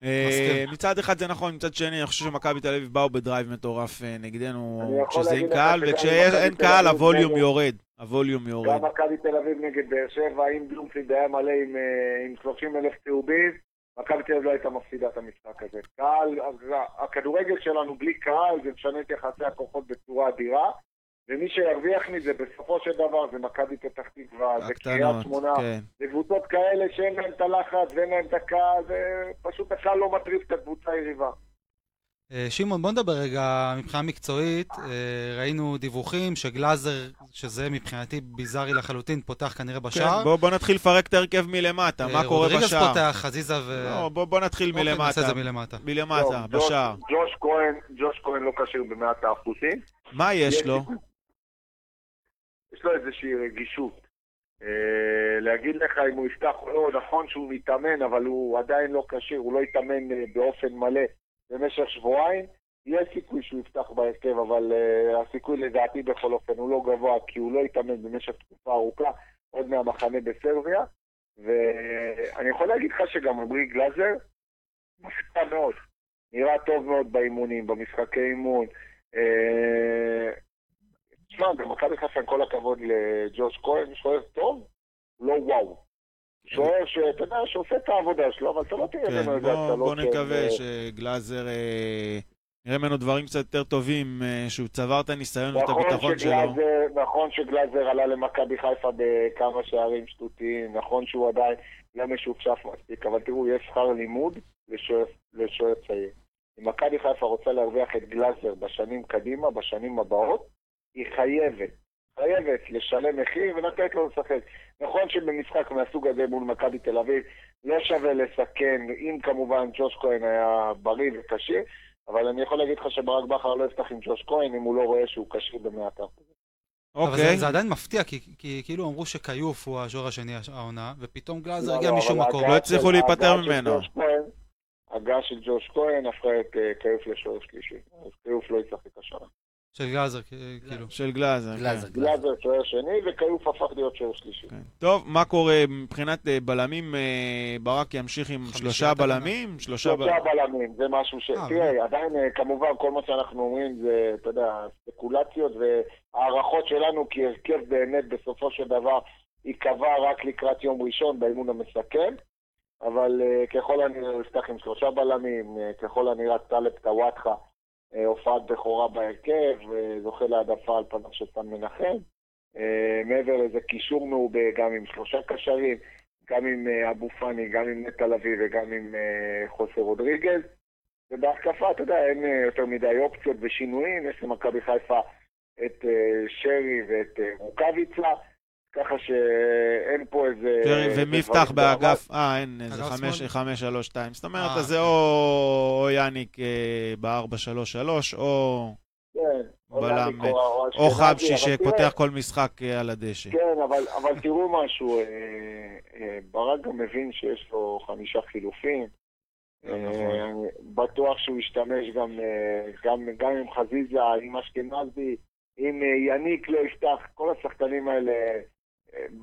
אה. מצד אחד זה נכון, מצד שני אני חושב שמכבי תל אביב באו בדרייב מטורף אה, נגדנו כשזה עם קהל, וכשאין קהל הווליום יורד. הווליום יורד. גם מכבי תל אביב נגד באר שבע, אם בלומפילד היה מלא עם, אה, עם 30 אלף צהובים, מכבי תל אביב לא הייתה מפסידה את המשחק הזה. קהל, הכדורגל שלנו בלי קהל, זה משנה את יחסי הכוחות בצורה אדירה, ומי שירוויח מזה בסופו של דבר זה מכבי פתח תקווה, זה קריית שמונה, כן. זה קבוצות כאלה שאין להם את הלחץ ואין להם את הקהל, ופשוט הקהל לא מטריף את הקבוצה היריבה. אה, שמעון, בוא נדבר רגע מבחינה מקצועית. אה, ראינו דיווחים שגלאזר, שזה מבחינתי ביזארי לחלוטין, פותח כנראה בשער. כן, בוא- בוא נתחיל לפרק את ההרכב מלמטה, אה, מה קורה בשער? פותח, חזיזה ו... לא, בוא בוא נתחיל אוקיי, נעשה מלמטה. את זה מלמטה. מלמטה, ג'וש- בשער. ג'וש כהן, ג'וש כהן לא כשיר במאת האחוזים. מה יש לו? יש לו איזושהי רגישות. להגיד לך אם הוא יפתח או לא, נכון שהוא מתאמן, אבל הוא עדיין לא כשיר, הוא לא יתאמן באופן מלא במשך שבועיים, יש סיכוי שהוא יפתח בהרכב, אבל uh, הסיכוי לדעתי בכל אופן הוא לא גבוה, כי הוא לא יתאמן במשך תקופה ארוכה, עוד מהמחנה בסרביה. ואני יכול להגיד לך שגם עמרי גלאזר מפתיע מאוד. נראה טוב מאוד באימונים, במשחקי אימון. תשמע, במכבי חיפה, עם כל הכבוד לג'וש כהן, שוער טוב, לא וואו. שוער שאתה יודע, שעושה את העבודה שלו, אבל אתה לא תראה כן, ממנו איזה בוא, הצלות בוא נקווה של- שגלאזר, אה, נראה ממנו דברים קצת יותר טובים, אה, שהוא צבר את הניסיון ואת נכון הביטחון שלו. נכון שגלאזר עלה למכבי חיפה בכמה שערים שטותיים, נכון שהוא עדיין לא משופשף מספיק, אבל תראו, יש שכר לימוד לשוער צעיר. אם מכבי חיפה רוצה להרוויח את גלאזר בשנים קדימה, בשנים הבאות, היא חייבת, חייבת לשלם מחיר ולתת לו לשחק. נכון שבמשחק מהסוג הזה מול מכבי תל אביב לא שווה לסכן, אם כמובן ג'וש כהן היה בריא וכשיר, אבל אני יכול להגיד לך שברק בכר לא יפתח עם ג'וש כהן אם הוא לא רואה שהוא כשיר במאת האחוז. אבל אוקיי. זה, זה עדיין מפתיע, כי, כאילו אמרו שכיוף הוא השוער השני העונה, ופתאום גלאזר לא, הגיע לא, משום אבל מקום. לא הצליחו להיפטר ממנו. ההגעה של ג'וש כהן הפכה את אה, כיוף לשוער שלישי. אז כיוף לא ישחק השנה. של גלאזר, כאילו. של גלאזר. כן. גלאזר, גלאזר. שוער שני וכיוף הפך להיות שוער שלישי. כן. טוב, מה קורה מבחינת אה, בלמים? אה, ברק ימשיך עם שלושה. בלמים? שלושה בלמים. זה משהו ש... אה, תראה, עדיין כמובן כל מה שאנחנו אומרים זה, אתה יודע, ספקולציות והערכות שלנו, כי הרכב באמת בסופו של דבר ייקבע רק לקראת יום ראשון באימון המסכם. אבל ככל הנראה הוא יפתח עם שלושה בלמים, ככל הנראה טלב טוואטחה, הופעת בכורה בהרכב, uh, זוכה להעדפה על פניו של סן מנחם. Uh, מעבר לזה קישור מעובה, גם עם שלושה קשרים, גם עם אבו פאני, גם עם נטע לביא וגם עם חוסר רודריגז. ובהתקפה, אתה יודע, אין יותר מדי אופציות ושינויים, יש למכבי חיפה את שרי ואת רוקאביצה, ככה שאין פה איזה... איזה ומי יפתח. באגף? אה, אין, זה אגף חמש, שמאל? חמש, שלוש, שתיים. זאת אומרת, אה, אז זה כן. או או יאניק אה, בארבע, שלוש, שלוש, או כן, בלם, או או חבשי שפותח כל משחק אה, על הדשא. כן, אבל, אבל תראו משהו, אה, אה, ברק גם מבין שיש לו חמישה חילופים. אה, נכון. בטוח שהוא ישתמש גם, אה, גם, גם עם חזיזה, עם אשכנזי, אם אה, יניק לא יפתח, כל השחקנים האלה, אה,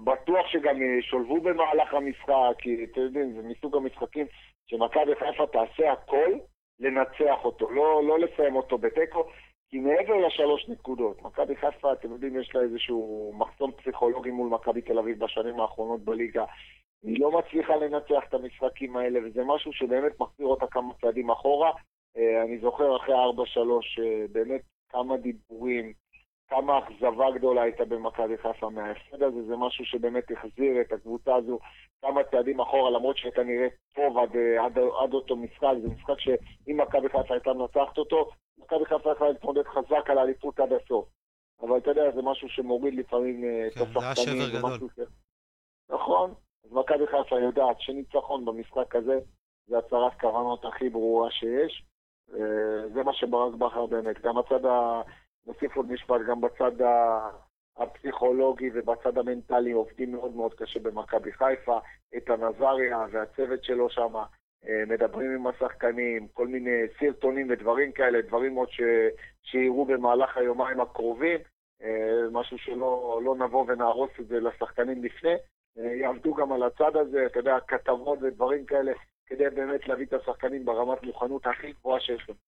בטוח שגם ישולבו במהלך המשחק, כי אתם יודעים, זה מסוג המשחקים שמכבי חיפה תעשה הכל לנצח אותו, לא, לא לסיים אותו בתיקו, כי מעבר לשלוש נקודות, מכבי חיפה, אתם יודעים, יש לה איזשהו מחסום פסיכולוגי מול מכבי תל אביב בשנים האחרונות בליגה. היא לא מצליחה לנצח את המשחקים האלה, וזה משהו שבאמת מחזיר אותה כמה צעדים אחורה. אה, אני זוכר אחרי 4-3, אה, באמת כמה דיבורים, כמה אכזבה גדולה הייתה במכבי חיפה מההפסד הזה, זה משהו שבאמת החזיר את הקבוצה הזו כמה צעדים אחורה, למרות שהייתה נראית טוב עד, אה, עד, עד אותו משחק, זה משחק שאם מכבי חיפה הייתה מנצחת אותו, מכבי חיפה יכולה להתמודד חזק על האליפות עד הסוף. אבל אתה יודע, זה משהו שמוריד לפעמים אה, את כן, זה היה. שבר גדול. ש... נכון, אז מכבי חיפה יודעת שניצחון במשחק הזה זה הצהרת כוונות הכי ברורה שיש. אה, זה מה שברק בכר באמת. גם בצד ה... נוסיף עוד משפט, גם בצד. הפסיכולוגי ובצד המנטלי עובדים מאוד מאוד קשה במכבי חיפה. איתן עזריה והצוות שלו שם מדברים עם השחקנים, כל מיני סרטונים ודברים כאלה, דברים עוד. שיראו במהלך היומיים הקרובים. אה, משהו שלא לא נבוא ונהרוס את זה לשחקנים לפני. אה, יעבדו גם על הצד הזה, אתה יודע, כתבות ודברים כאלה, כדי באמת להביא את השחקנים ברמת מוכנות הכי גבוהה שיש הזה.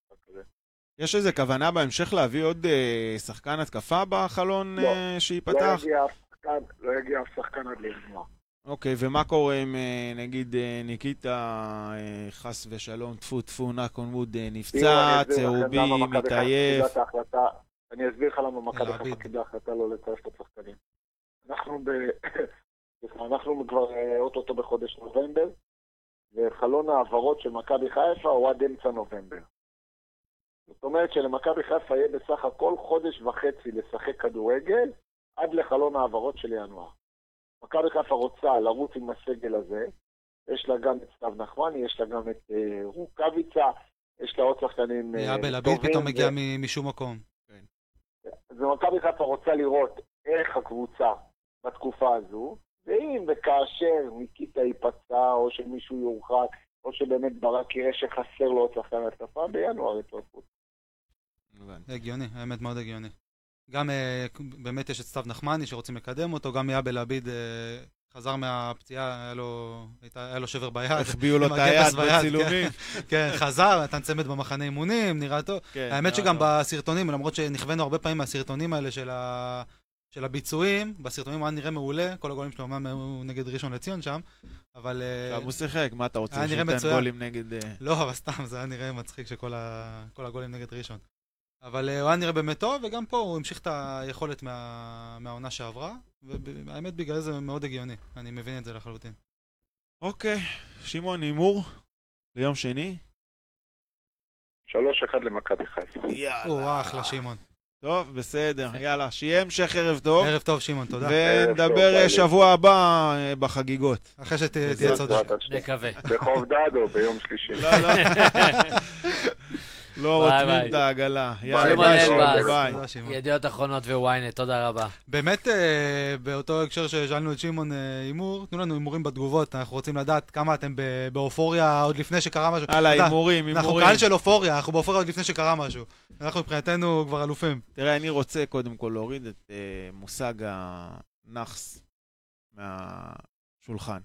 יש איזה כוונה בהמשך להביא עוד אה, שחקן התקפה בחלון לא. אה, לא שייפתח? יגיע אף שחקן, לא יגיע אף שחקן עד לינואר. אוקיי, ומה קורה אם אה, נגיד ניקיטה, חס ושלום, טפו טפו, נקון ווד, נפצע, צהובי, מתעייף? אני אסביר לך למה מכבי. חיפה קיבלה החלטה לא לצרף את השחקנים. אנחנו ב... אנחנו כבר אוטוטו בחודש נובמבר, וחלון ההעברות של מכבי חיפה הוא עד אמצע נובמבר. זאת אומרת שלמכבי חיפה יהיה בסך הכל חודש וחצי לשחק כדורגל עד לחלון ההעברות של ינואר. מכבי חיפה רוצה לרוץ עם הסגל הזה, יש לה גם את סתיו נחמני, יש לה גם את אה, רוקאביצה, יש לה עוד שחקנים אה, טובים, פתאום ו- מגיע מ- משום מקום. אז מכבי חיפה רוצה לראות איך הקבוצה בתקופה הזו, ואם וכאשר ניקיטה ייפצע, או שמישהו יורחק, או שבאמת ברק יראה שחסר לו עוד שחקן התקפה, בינואר יצאו הקבוצה. הגיוני, האמת מאוד הגיוני. גם אה, באמת יש את סתיו נחמני שרוצים לקדם אותו, גם יאבל עביד אה, חזר מהפציעה, היה לו, הייתה, היה לו שבר ביד. החביאו לו את היד בצילומים. כן, חזר, נתן צמד במחנה אימונים, נראה טוב. כן, האמת לא, שגם לא. בסרטונים, למרות שנכוונו הרבה פעמים מהסרטונים האלה של, ה... של הביצועים, בסרטונים הוא היה נראה מעולה, כל הגולים שלו אמנם היו נגד ראשון לציון שם, אבל... אה, עכשיו הוא שיחק, מה אתה רוצה? נראה שייתן. גולים נגד... לא, אבל סתם, זה היה נראה מצחיק שכל ה... הגולים נגד ראשון. אבל אה, הוא היה נראה באמת טוב, וגם פה הוא המשיך את היכולת מה... מהעונה שעברה, והאמת בגלל זה מאוד הגיוני, אני מבין את זה לחלוטין. אוקיי, שמעון, הימור ליום שני. 3-1 למכבי חיפה. או, יאללה. אחלה שמעון. טוב, בסדר, יאללה, שיהיה המשך ערב טוב. ערב טוב שמעון, תודה. ונדבר אה. שבוע הבא אה, בחגיגות. אחרי שתהיה צודק. נקווה. בחוב דדו ביום שלישי. לא, לא. לא רותמים. את העגלה. יאללה, ביי. ידיעות אחרונות וויינט, תודה רבה. באמת, אה, באותו הקשר ששאלנו את שמעון אה, הימור, תנו לנו הימורים בתגובות, אנחנו רוצים לדעת כמה אתם ב- באופוריה עוד לפני שקרה משהו. הלאה, יודע, הימורים, אנחנו הימורים. קהל של אופוריה, אנחנו באופוריה עוד לפני שקרה משהו. אנחנו מבחינתנו כבר אלופים. תראה, אני רוצה קודם כל להוריד את אה, מושג הנאחס מהשולחן.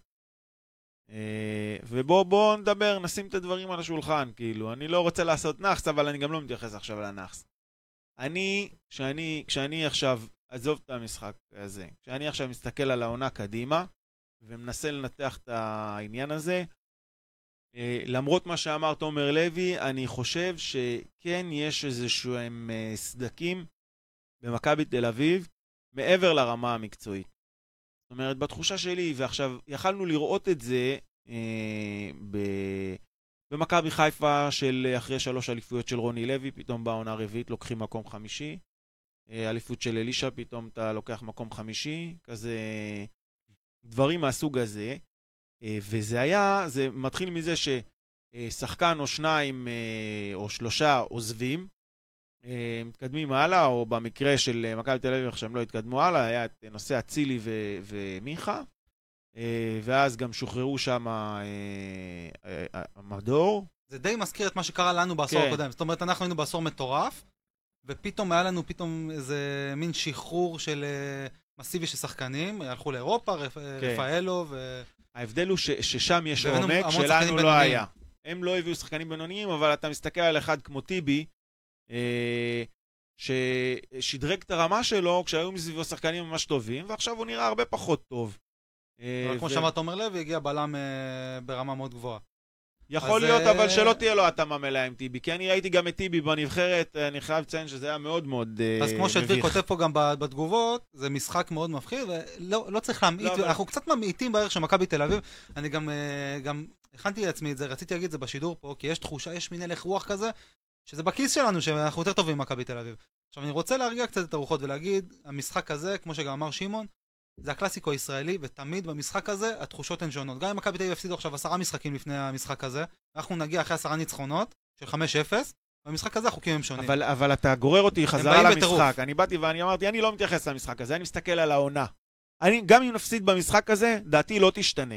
אה, ובואו בוא נדבר, נשים את הדברים על השולחן, כאילו. אני לא רוצה לעשות נאחס, אבל אני גם לא מתייחס עכשיו לנאחס. אני, כשאני, כשאני עכשיו, עזוב את המשחק הזה, כשאני עכשיו מסתכל על העונה קדימה, ומנסה לנתח את העניין הזה, אה, למרות מה שאמר תומר לוי, אני חושב שכן יש איזשהם אה, סדקים במכבי תל אביב, מעבר לרמה המקצועית. זאת אומרת, בתחושה שלי, ועכשיו, יכלנו לראות את זה אה, ב... במכבי חיפה של אה, אחרי שלוש אליפויות של רוני לוי, פתאום בעונה רביעית לוקחים מקום חמישי. אה, אליפות של אלישע, פתאום אתה לוקח מקום חמישי, כזה דברים מהסוג הזה. אה, וזה היה, זה מתחיל מזה ששחקן או שניים או שלושה עוזבים, מתקדמים הלאה, או במקרה של אה, מכבי תל אביב, איך שהם לא התקדמו הלאה, היה את נושא אצילי ו- ומיכה, אה, ואז גם שוחררו שם אה, אה, אה, המדור. זה די מזכיר את מה שקרה לנו בעשור כן. הקודם. זאת אומרת, אנחנו היינו בעשור מטורף, ופתאום היה לנו פתאום איזה מין שחרור של אה, מסיבי של שחקנים, הלכו לאירופה, רפ- רפאלו ו... ההבדל הוא ש- ששם יש עומק, שלנו לא בינוניים. היה. הם לא הביאו שחקנים בינוניים, אבל אתה מסתכל על אחד כמו טיבי, אה, ששדרג את הרמה שלו כשהיו מסביבו שחקנים ממש טובים, ועכשיו הוא נראה הרבה פחות טוב. אה, אבל כמו ו- שאמר תומר לוי, הגיע בלם אה, ברמה מאוד גבוהה. יכול להיות, אה, אבל שלא תהיה לו התאמה מלאה עם טיבי, כי אני ראיתי גם את טיבי בנבחרת, אני חייב לציין שזה היה מאוד מאוד אה, אז כמו שדביר מביך. כותב פה גם בתגובות, זה משחק מאוד מפחיד, ולא לא צריך להמעיט, לא, אנחנו קצת ממעיטים בערך של מכבי תל אביב. אני אה, גם הכנתי לעצמי את זה, רציתי להגיד את זה בשידור פה, כי יש תחושה, יש מין הלך רוח כזה, שזה בכיס שלנו, שאנחנו יותר טובים ממכבי תל אביב. עכשיו, אני רוצה להרגיע קצת את הרוחות ולהגיד, המשחק הזה, כמו שגם אמר שמעון, זה הקלאסיקו הישראלי, ותמיד במשחק הזה התחושות הן שונות. גם אם מכבי תל אביב הפסידו עכשיו עשרה משחקים לפני המשחק הזה, אנחנו נגיע אחרי עשרה ניצחונות, של 5-0, במשחק הזה החוקים הם שונים. אבל, אבל אתה גורר אותי חזרה למשחק. בטירוף. אני באתי ואני אמרתי, אני לא מתייחס למשחק הזה, אני מסתכל על העונה. אני, גם אם נפסיד במשחק הזה, דעתי לא תשתנה.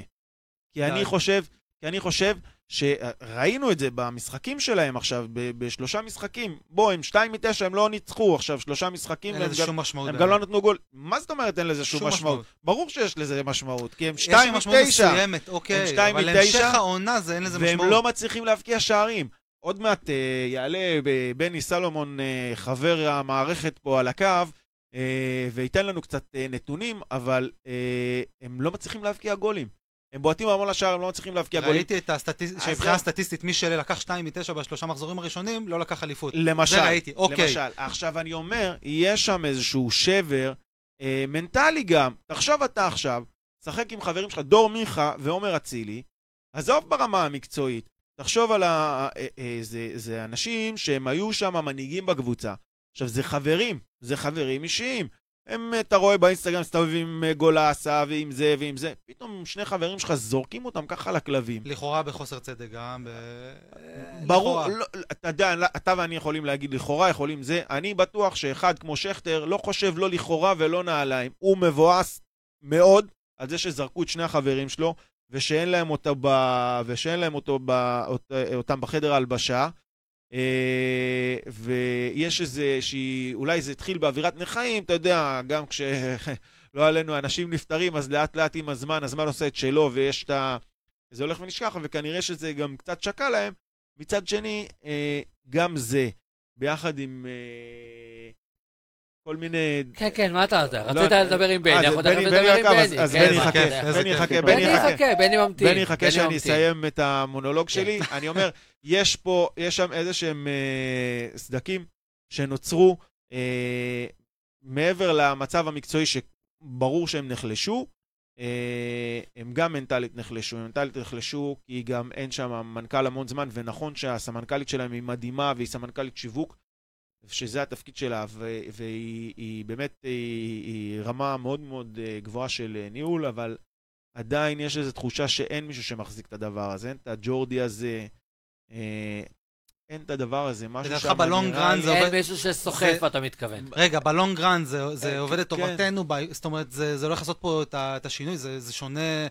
כי אני. חושב, כי אני חושב שראינו את זה במשחקים שלהם עכשיו, ב- בשלושה משחקים. בוא, הם שתיים מתשע, הם לא ניצחו עכשיו שלושה משחקים, אין והם לזה שום משמעות. הם גם. לא נתנו גול. מה זאת אומרת אין לזה שום, משמעות? ברור שיש לזה משמעות, כי הם יש שתיים שם משמעות מתשע. מסוימת, אוקיי, שתיים אבל מתשע, להמשך העונה זה אין לזה והם משמעות. לא מצליחים להבקיע שערים. עוד מעט אה, יעלה ב- בני סלומון, אה, חבר המערכת פה על הקו, אה, וייתן לנו קצת אה, נתונים, אבל אה, הם לא מצליחים להבקיע גולים. הם בועטים המון לשער, הם לא מצליחים להבקיע גולים. ראיתי את הסטטיסטיקה, אז שמבחינה. סטטיסטית מי שלקח 2 מ-9 בשלושה מחזורים הראשונים, לא לקח אליפות. למשל, זה ראיתי, אוקיי. למשל. עכשיו אני אומר, יש שם איזשהו שבר אה, מנטלי גם. תחשוב אתה עכשיו, שחק עם חברים שלך, דור מיכה ועומר אצילי, עזוב ברמה המקצועית, תחשוב על ה... אה, אה, זה, זה אנשים שהם היו שם מנהיגים בקבוצה. עכשיו, זה חברים, זה חברים אישיים. הם, אתה רואה באינסטגרם מסתובבים עם אה, גולסה ועם זה ועם זה, פתאום שני חברים שלך זורקים אותם ככה לכלבים. לכאורה בחוסר צדק גם. ב... ברור. לא, אתה יודע, אתה ואני יכולים להגיד לכאורה, יכולים זה. אני בטוח שאחד כמו שכטר לא חושב לא לכאורה ולא נעליים. הוא מבואס מאוד על זה שזרקו את שני החברים שלו, ושאין להם, אותו ב... ושאין להם אותו ב... אות... אותם בחדר ההלבשה. אה, ויש איזה שהיא, אולי זה התחיל באווירת נכאים, אתה יודע, גם כש... לא עלינו, אנשים נפטרים, אז לאט לאט עם הזמן, הזמן עושה את שלו, ויש את ה... זה הולך ונשכח, וכנראה שזה גם קצת שקע להם. מצד שני, אה, גם זה, ביחד עם אה, כל מיני... כן, כן, מה אתה יודע? לא, רצית אה, לדבר עם אה, בני, זה אנחנו תכף נדבר עם בני. אז כן, בני יחכה, בני. יחכה, בני יחכה. בני ממתין. בני יחכה שאני. אסיים את המונולוג כן. שלי. אני אומר, יש פה, יש שם איזה שהם אה, סדקים שנוצרו אה, מעבר למצב המקצועי שברור שהם נחלשו. אה, הם גם מנטלית נחלשו, הם מנטלית נחלשו כי גם אין שם מנכ"ל המון זמן, ונכון שהסמנכ"לית שלהם היא מדהימה והיא סמנכ"לית שיווק, שזה התפקיד שלה, ו- והיא היא באמת, היא, היא רמה מאוד מאוד אה, גבוהה של אה, ניהול, אבל עדיין יש איזו תחושה שאין מישהו שמחזיק את הדבר הזה, אין את הג'ורדי הזה, אה, אין את הדבר הזה, משהו שם בלונג רן זה אין עובד- מישהו שסוחף, זה- אתה מתכוון. רגע, בלונג רן זה, זה אה, עובד כן. לטובתנו, ב... זאת אומרת, זה, זה הולך לעשות פה את, ה, את השינוי, זה, זה שונה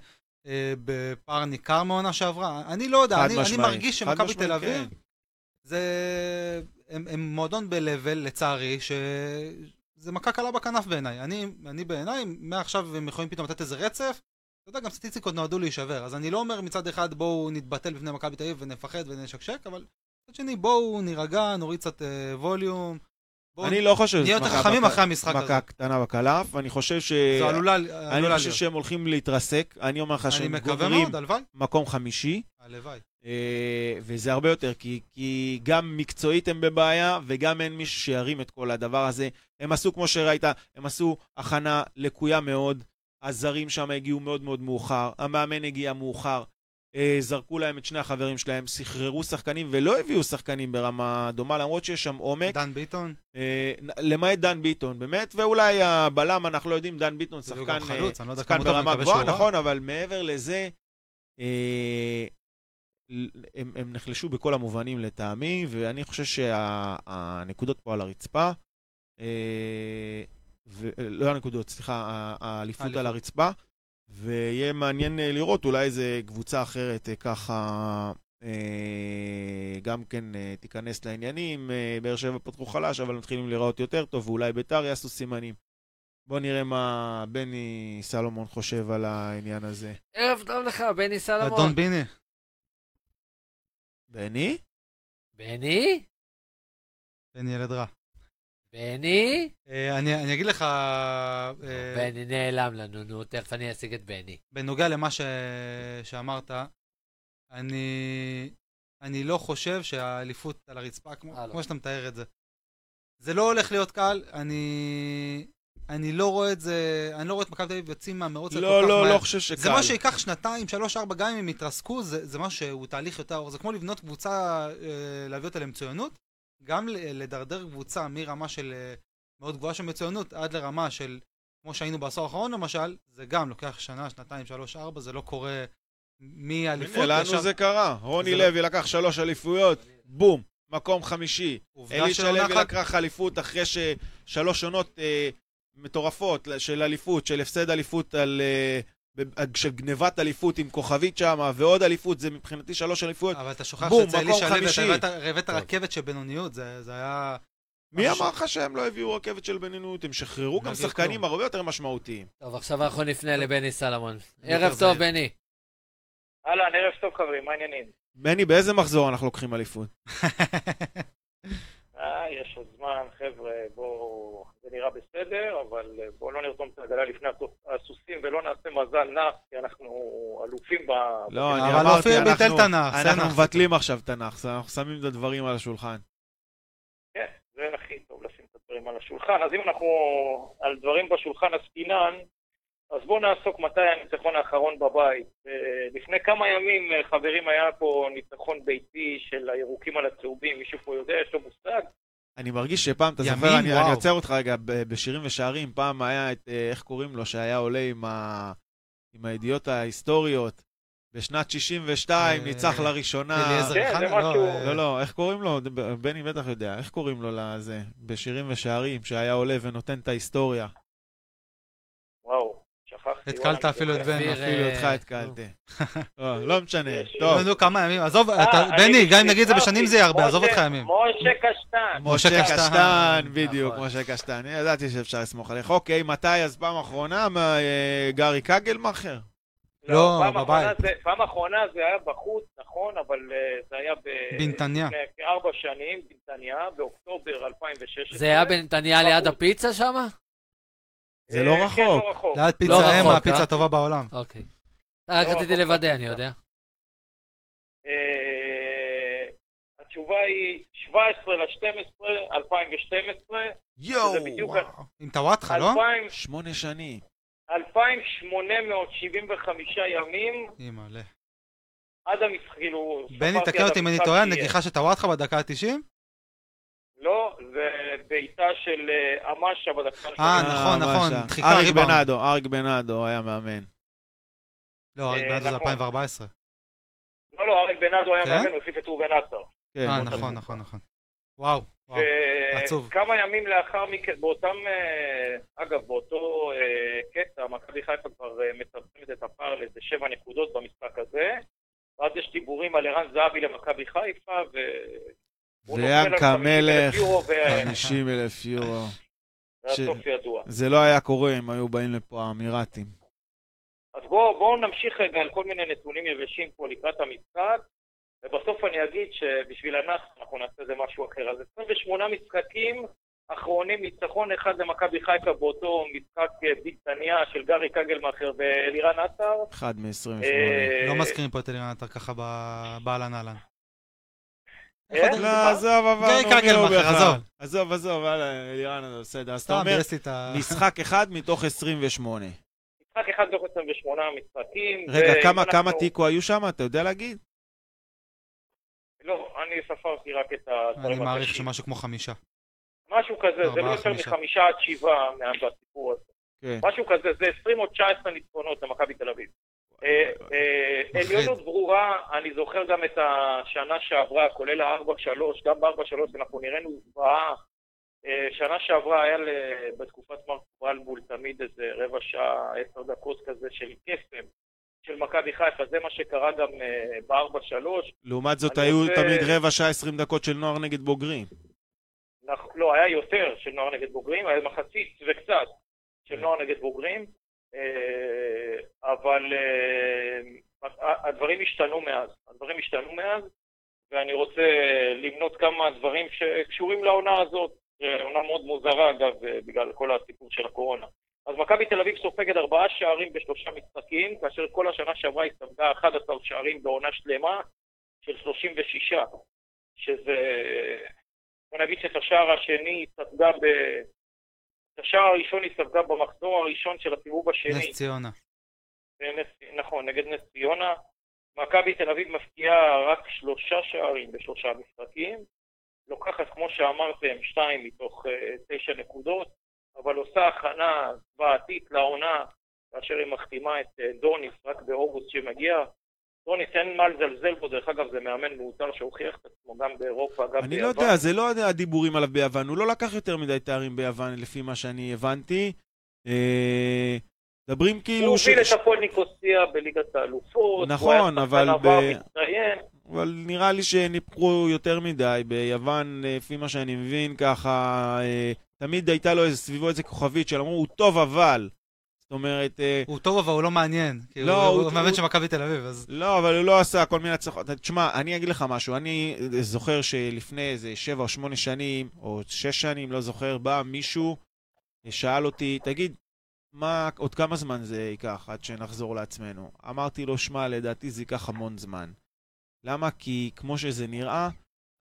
אה, בפער ניכר מהעונה שעברה. אני לא יודע, אני, מרגיש שמכבי תל אביב, כן. זה... הם, הם מועדון ב-level, לצערי, שזה מכה קלה בכנף בעיניי. אני, אני בעיניי, מעכשיו הם יכולים פתאום לתת איזה רצף. אתה יודע, גם סטטיסטיקות נועדו להישבר, אז אני לא אומר מצד אחד בואו נתבטל בפני מכבי תל אביב ונפחד ונשקשק, אבל מצד שני בואו נירגע, נוריד קצת אה, ווליום. אני לא חושב נהיה יותר חכמים אחרי המשחק הזה. מכה קטנה בכנף, ואני חושב ש... זו עלולה אני עלולה חושב להיות. שהם הולכים להתרסק, אני אומר לך אני שהם הלוואי. מקום חמישי, הלוואי. אה, וזה הרבה יותר, כי, כי גם מקצועית הם בבעיה, וגם אין מישהו שירים את כל הדבר הזה. הם עשו, כמו שראית, הם עשו הכנה לקויה מאוד, הזרים שם הגיעו מאוד מאוד מאוחר, המאמן הגיע מאוחר, זרקו להם את שני החברים שלהם, סחררו שחקנים ולא הביאו שחקנים ברמה דומה, למרות שיש שם עומק. דן ביטון, אה, למעט דן ביטון, באמת, ואולי הבלם, אנחנו לא יודעים, דן ביטון שחקן, גם חלוץ, לא שחקן ברמה גבוהה. נכון, אבל מעבר לזה, אה, הם, הם נחלשו בכל המובנים לטעמי, ואני חושב שהנקודות פה על הרצפה, אה, ו, לא הנקודות, סליחה, האליפות. על הרצפה, ויהיה מעניין אה, לראות, אולי איזה קבוצה אחרת אה, ככה אה, גם כן תיכנס לעניינים. באר שבע פתחו חלש, אבל מתחילים להיראות יותר טוב, ואולי ביתר יעשו סימנים. בוא נראה מה בני סלומון חושב על העניין הזה. ערב טוב לך, בני סלמון. אדון ביני. בני? בני? בני ילד רע. בני? אה, אני אני אגיד לך, אה, בני נעלם לנו, נו, תכף אני אשיג את בני. בנוגע למה ש... שאמרת, אני... אני לא חושב שהאליפות על הרצפה, כמו, לא. כמו שאתה מתאר את זה. זה לא הולך להיות קל, אני... אני לא רואה את זה, אני לא רואה את מכבי תל אביב יוצאים מהמרוץ הזה כל לא, כך לא, מהר. לא חושב שקל. זה מה שייקח שנתיים, שלוש, ארבע, גם אם הם יתרסקו, זה, זה משהו שהוא תהליך יותר ארוך. זה כמו לבנות קבוצה, אה, להביא אותה למצוינות, גם לדרדר קבוצה מרמה של אה, מאוד גבוהה של מצוינות, עד לרמה של, כמו שהיינו בעשור האחרון למשל, זה גם לוקח שנה, שנתיים, שלוש, ארבע, זה לא קורה מאליפות. לנו ישר- זה קרה. רוני זה לא- לוי לקח שלוש אליפויות, בום, מקום חמישי. אלישע לוי לקח אליפות אחרי ששלוש עונות אה, מטורפות של אליפות, של הפסד אליפות על... אה, של גנבת אליפות עם כוכבית שם, ועוד אליפות, זה מבחינתי שלוש אליפויות. אבל אתה שוכח מקום אלישע לוי. אתה הבאת-. רכבת של בינוניות, זה זה היה... מי משהו- אמר לך שהם לא הביאו רכבת של בינוניות? הם שחררו לא גם שחקנים. הרבה יותר משמעותיים. טוב, עכשיו אנחנו נפנה לבני סלמון. ערב טוב. בני. אהלן, ערב טוב חברים, מה העניינים? בני, באיזה מחזור אנחנו לוקחים אליפות? אה, יש עוד זמן, חבר'ה, בואו, זה נראה בסדר, אבל אה, בואו לא נרתום את העגלה לפני הסוס- הסוסים ולא נעשה מזל נח, כי אנחנו אלופים ב... לא, אני אבל אמרתי, אופיר ביטל אנחנו- תנ"ך, זה אנחנו נח. מבטלים עכשיו תנ"ך, אנחנו שמים את הדברים על השולחן. כן, זה הכי טוב לשים את הדברים על השולחן. אז אם אנחנו על דברים בשולחן עסקינן, אז בואו נעסוק מתי הניצחון האחרון בבית. אה, לפני כמה ימים, אה, חברים, היה פה ניצחון ביתי של הירוקים על הצהובים, מישהו פה יודע, יש לו מושג? אני מרגיש שפעם, אתה זוכר, אני, עוצר אותך רגע, ב- בשירים ושערים, פעם היה את, אה, איך קוראים לו, שהיה עולה עם, ה, עם הידיעות ההיסטוריות. בשנת 62 אה, ניצח לראשונה... אליעזר כן, חנה? זה משהו- אה, לא, לא, איך קוראים לו? בני בטח יודע. איך קוראים לו לזה? בשירים ושערים, שהיה עולה ונותן את ההיסטוריה. התקלת אפילו את. בני. אפילו אה, אותך התקלתי. לא, לא משנה, טוב. נו, כמה ימים, עזוב, אה, בני, גם אם נגיד את זה בשנים זה יהיה הרבה, עזוב משה- אותך ימים. משה קשטן. משה משה קשטן. קשטן, בדיוק, נכון. משה קשטן. אני ידעתי שאפשר לסמוך עליך. אוקיי, מתי אז פעם אחרונה? אה, גארי קגלמאכר? לא, פעם בבית. פעם אחרונה זה היה בחוץ, נכון, אבל אה, זה היה ב... בנתניה. לפני כארבע שנים, בנתניה, באוקטובר 2016. זה היה בנתניה ליד הפיצה שם? זה לא אה, כן, רחוק. לא רחוק. ליד פיצה לא אם, רחוק, הפיצה אה? הטובה בעולם. אוקיי. רק לא, רציתי רחוק לוודא, מהפיצה. אני יודע. אה, התשובה היא 17 ל-12, 2012. יואו. עם טוואטחה, לא? 2000 שמונה שנים. 2,875 ימים אימא'לה. עד המשחק, כאילו... בני, תקן אותי אם אני טועה. נגיחה של טוואטחה בדקה ה-90? לא, זה בעיטה של אה, אמשה בדקה אה. נכון, נכון? דחיקה, אריק. בנאדו, אריק בנאדו היה מאמן. לא, רק אה, בעד זה נכון. 2014. לא, לא, אריק בנאדו היה כן? מאמן, הוא הוסיף את ראובן עטר. כן, אה, נכון. נכון, נכון. וואו, וואו. עצוב. וכמה ימים לאחר מכן, באותם, אה, אגב, באותו קטע, מכבי חיפה כבר מצמצמת את הפער לאיזה שבע נקודות במשחק הזה, ואז יש דיבורים על ערן זהבי למכבי חיפה, ו... ויאנקה 50,000 מלך, יורו, ו- 50 אלף יורו. ידוע. זה לא היה קורה אם היו באים לפה האמירתים. אז בואו בוא נמשיך רגע על כל מיני נתונים יבשים פה לקראת המשחק, ובסוף אני אגיד שבשביל הנאחס אנחנו נעשה איזה משהו אחר. אז 28 משחקים אחרונים, ניצחון אחד למכבי חיפה באותו משחק אה, בנתניה של גארי קגלמאכר ואלירן עטר. אחד מ-28. אה, לא מזכירים פה את אלירן עטר ככה באהלן אהלן. לא, עזוב, עברנו גיא הוא בכלל. עזוב. עזוב, עזוב, יאללה, אלירן, בסדר. אז אתה אומר. משחק אחד מתוך 28. משחק אחד מתוך 28 משחקים. רגע, כמה- תיקו היו שם? אתה יודע להגיד? לא, אני ספרתי רק את הדברים אני מעריך הקשים. שמשהו כמו חמישה. משהו כזה, זה ארבעה, לא יותר חמישה. מחמישה עד שבעה מה- בסיפור הזה. כן. משהו כזה, זה 20 או 19 ניצחונות למכבי תל אביב. אה, אה. עליונות ברורה, אני זוכר גם את השנה שעברה, כולל ה-4-3, גם ב-4-3 אנחנו נראינו זוועה. אה, שנה שעברה היה בתקופת מרק בלבול תמיד איזה רבע שעה, עשר דקות כזה של קסם של מכבי חיפה, זה מה שקרה גם אה, ב-4-3. לעומת זאת היו תמיד רבע שעה 20 דקות של נוער נגד בוגרים. נכ- לא, היה יותר של נוער נגד בוגרים, היה מחצית וקצת של נוער נגד בוגרים, אבל אה, הדברים השתנו מאז. הדברים השתנו מאז, ואני רוצה למנות כמה דברים שקשורים לעונה הזאת, אה, עונה מאוד מוזרה אגב, אה, בגלל כל הסיפור של הקורונה. אז מכבי תל אביב סופגת ארבעה שערים בשלושה משחקים, כאשר כל השנה שעברה היא ספגה 11 שערים בעונה שלמה של 36, שזה... בוא נגיד שאת השער השני היא ספגה ב... את השער הראשון היא ספגה במחזור הראשון של הסיבוב השני. נס ציונה. נס, נכון, נגד נס ציונה. מכבי תל אביב מפקיעה רק שלושה שערים בשלושה משחקים. לוקחת, כמו שאמרתם, שתיים מתוך uh, תשע נקודות, אבל עושה הכנה זוועתית לעונה, כאשר היא מחתימה את uh, דוניס רק באוגוסט שמגיע. דוניס אין מה לזלזל בו, דרך אגב זה מאמן מאותר שהוכיח את עצמו גם באירופה, גם אני לא יודע, זה לא הדיבורים עליו ביוון. הוא לא לקח יותר מדי תארים ביוון, לפי מה שאני הבנתי. אה, מדברים כאילו... הוא הוביל את הפועל ניקוסיה בליגת האלופות. נכון, אבל. אבל נראה לי שניפחו יותר מדי. ביוון, לפי מה שאני מבין, ככה, אה, תמיד הייתה לו סביבו איזה כוכבית של אמרו, הוא טוב אבל. זאת אומרת, אה, הוא טוב אבל הוא לא מעניין. לא, הוא הוא- מאמן של מכבי תל אביב, אז... לא, אבל הוא לא עשה כל מיני הצלחות. תשמע, אני אגיד לך משהו, אני זוכר שלפני איזה שבע או שמונה שנים, או שש שנים, לא זוכר, בא מישהו, שאל אותי, תגיד, מה, עוד כמה זמן זה ייקח עד שנחזור לעצמנו? אמרתי לו, שמע, לדעתי זה ייקח המון זמן. למה? כי כמו שזה נראה,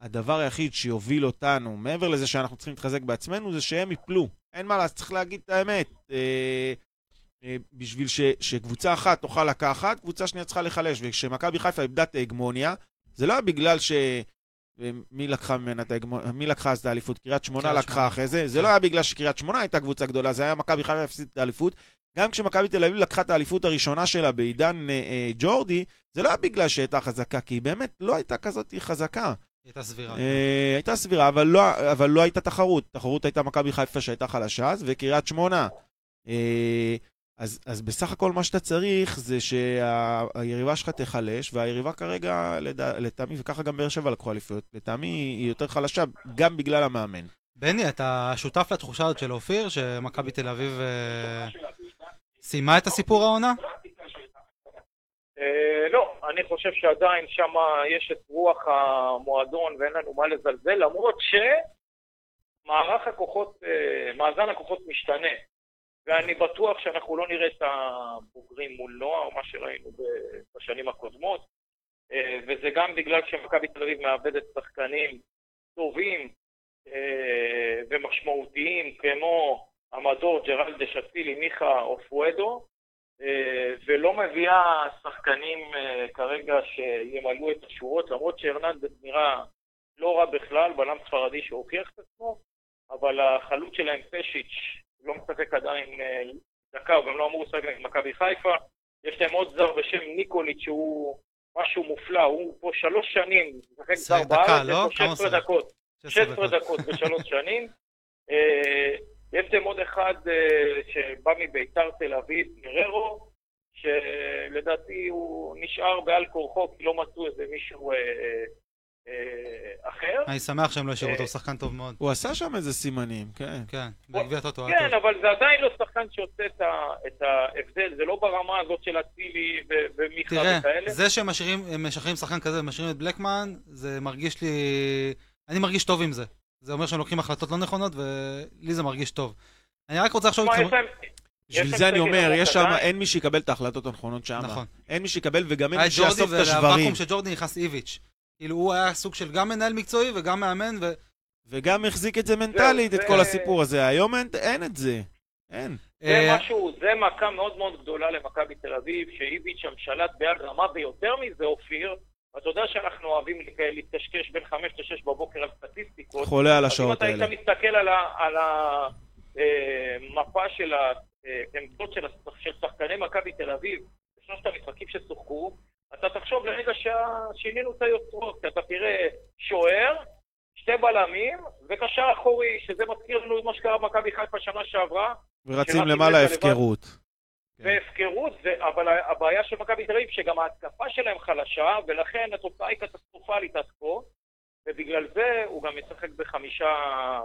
הדבר היחיד שיוביל אותנו, מעבר לזה שאנחנו צריכים להתחזק בעצמנו, זה שהם יפלו. אין מה לעשות, צריך להגיד את האמת. אה, בשביל ש, שקבוצה אחת תוכל לקחת, קבוצה שנייה צריכה לחלש. וכשמכבי חיפה איבדה את ההגמוניה, זה לא היה בגלל ש... מי לקחה ממנה את ההגמון, מי לקחה אז את האליפות? קריית שמונה קריית לקחה שמונה. אחרי זה, זה כן. לא היה בגלל שקריית שמונה הייתה קבוצה גדולה, זה היה מכבי חיפה הפסיד את האליפות. גם כשמכבי תל אביב לקחה את האליפות הראשונה שלה בעידן אה, אה, ג'ורדי, זה לא היה בגלל שהייתה חזקה, כי היא באמת לא הייתה כזאת חזקה. הייתה סבירה. אה, הייתה סבירה, אבל לא, אבל לא הייתה תחרות. תחרות הייתה מכבי חיפה שהייתה חלשה אז, וקריית שמונה. אה, אז, אז בסך הכל מה שאתה צריך זה שהיריבה שלך תיחלש, והיריבה כרגע, לטעמי, וככה גם באר שבע לקחו אליפויות, לטעמי היא יותר חלשה גם בגלל המאמן. בני, אתה שותף לתחושה הזאת של אופיר, שמכבי תל אביב אה, סיימה את הסיפור העונה? אה, לא, אני חושב שעדיין שם יש את רוח המועדון ואין לנו מה לזלזל, למרות שמערך הכוחות, אה, מאזן הכוחות משתנה. ואני בטוח שאנחנו לא נראה את הבוגרים מול נוער, מה שראינו בשנים הקודמות. אה, וזה גם בגלל שמכבי תל אביב מאבדת שחקנים טובים אה, ומשמעותיים, כמו המדור ג'רלד דשטילי, מיכה או פואדו, אה, ולא מביאה שחקנים כרגע שימלאו את השורות, למרות שהרננדס נראה לא רע בכלל, בלם ספרדי שהוכיח את עצמו, אבל החלוץ שלהם פשיץ' לא משחק עדיין אה, דקה, הוא גם לא אמור לשחק נגד מכבי חיפה. יש להם עוד זר בשם ניקוליץ' שהוא משהו מופלא, הוא פה שלוש שנים, משחק זר בארץ, לא? יש כמה לו 16 שחק? דקות. 16 דקות בשלוש שנים. אה, יש להם עוד אחד אה, שבא מביתר תל אביב, גררו, שלדעתי הוא נשאר בעל כורחו כי לא מצאו איזה מישהו אחר. אני שמח שהם לא השאירו אותו, אה, הוא שחקן טוב מאוד. הוא עשה שם איזה סימנים, כן. כן, בגביע טוטו היה כן. אבל זה עדיין לא שחקן שעושה את ההבדל, זה לא ברמה הזאת של אצילי ומיכה תראה, וכאלה. זה שהם משחררים שחקן כזה ומשאירים את בלקמן, זה מרגיש לי... אני מרגיש טוב עם זה. זה אומר שהם לוקחים החלטות לא נכונות, ולי זה מרגיש טוב. אני רק רוצה להם- בשביל זה אני אומר, יש שם. אין מי שיקבל את ההחלטות הנכונות שם. נכון. אין מי שיקבל וגם אין היה מי ג'ורדי, שיאסוף את השברים. והוואקום של ג'ורדי נכנס איביץ'. כאילו הוא היה סוג של גם מנהל מקצועי וגם מאמן, ו... וגם החזיק את זה מנטלית, את זה- כל הסיפור הזה. היום אין- אין את זה. אין. זה אה, משהו, זה מכה מאוד מאוד גדולה למכבי תל אביב, שאיביץ' שם שלט ביד רמה, ויותר מזה, אופיר, אתה יודע שאנחנו אוהבים להתקשקש בין 5 ל-6 בבוקר על סטטיסטיקות. חולה על אז אם השעות אתה היית האלה. מסתכל על ה- על המפה של העמדות של הש- של שחקני מכבי תל אביב, בשלושת המשחקים ששוחקו, אתה תחשוב לרגע ששינינו את היוצרות, כי אתה תראה שוער, שתי בלמים וקשר אחורי, שזה מזכיר לנו את מה שקרה במכבי חיפה שנה שעברה, ורצים למעלה הפקרות. כן. והפקרות, אבל הבעיה של מכבי תל אביב שגם ההתקפה שלהם חלשה, ולכן התוצאה היא קטסטרופלית עד כה, ובגלל זה הוא גם משחק בחמישה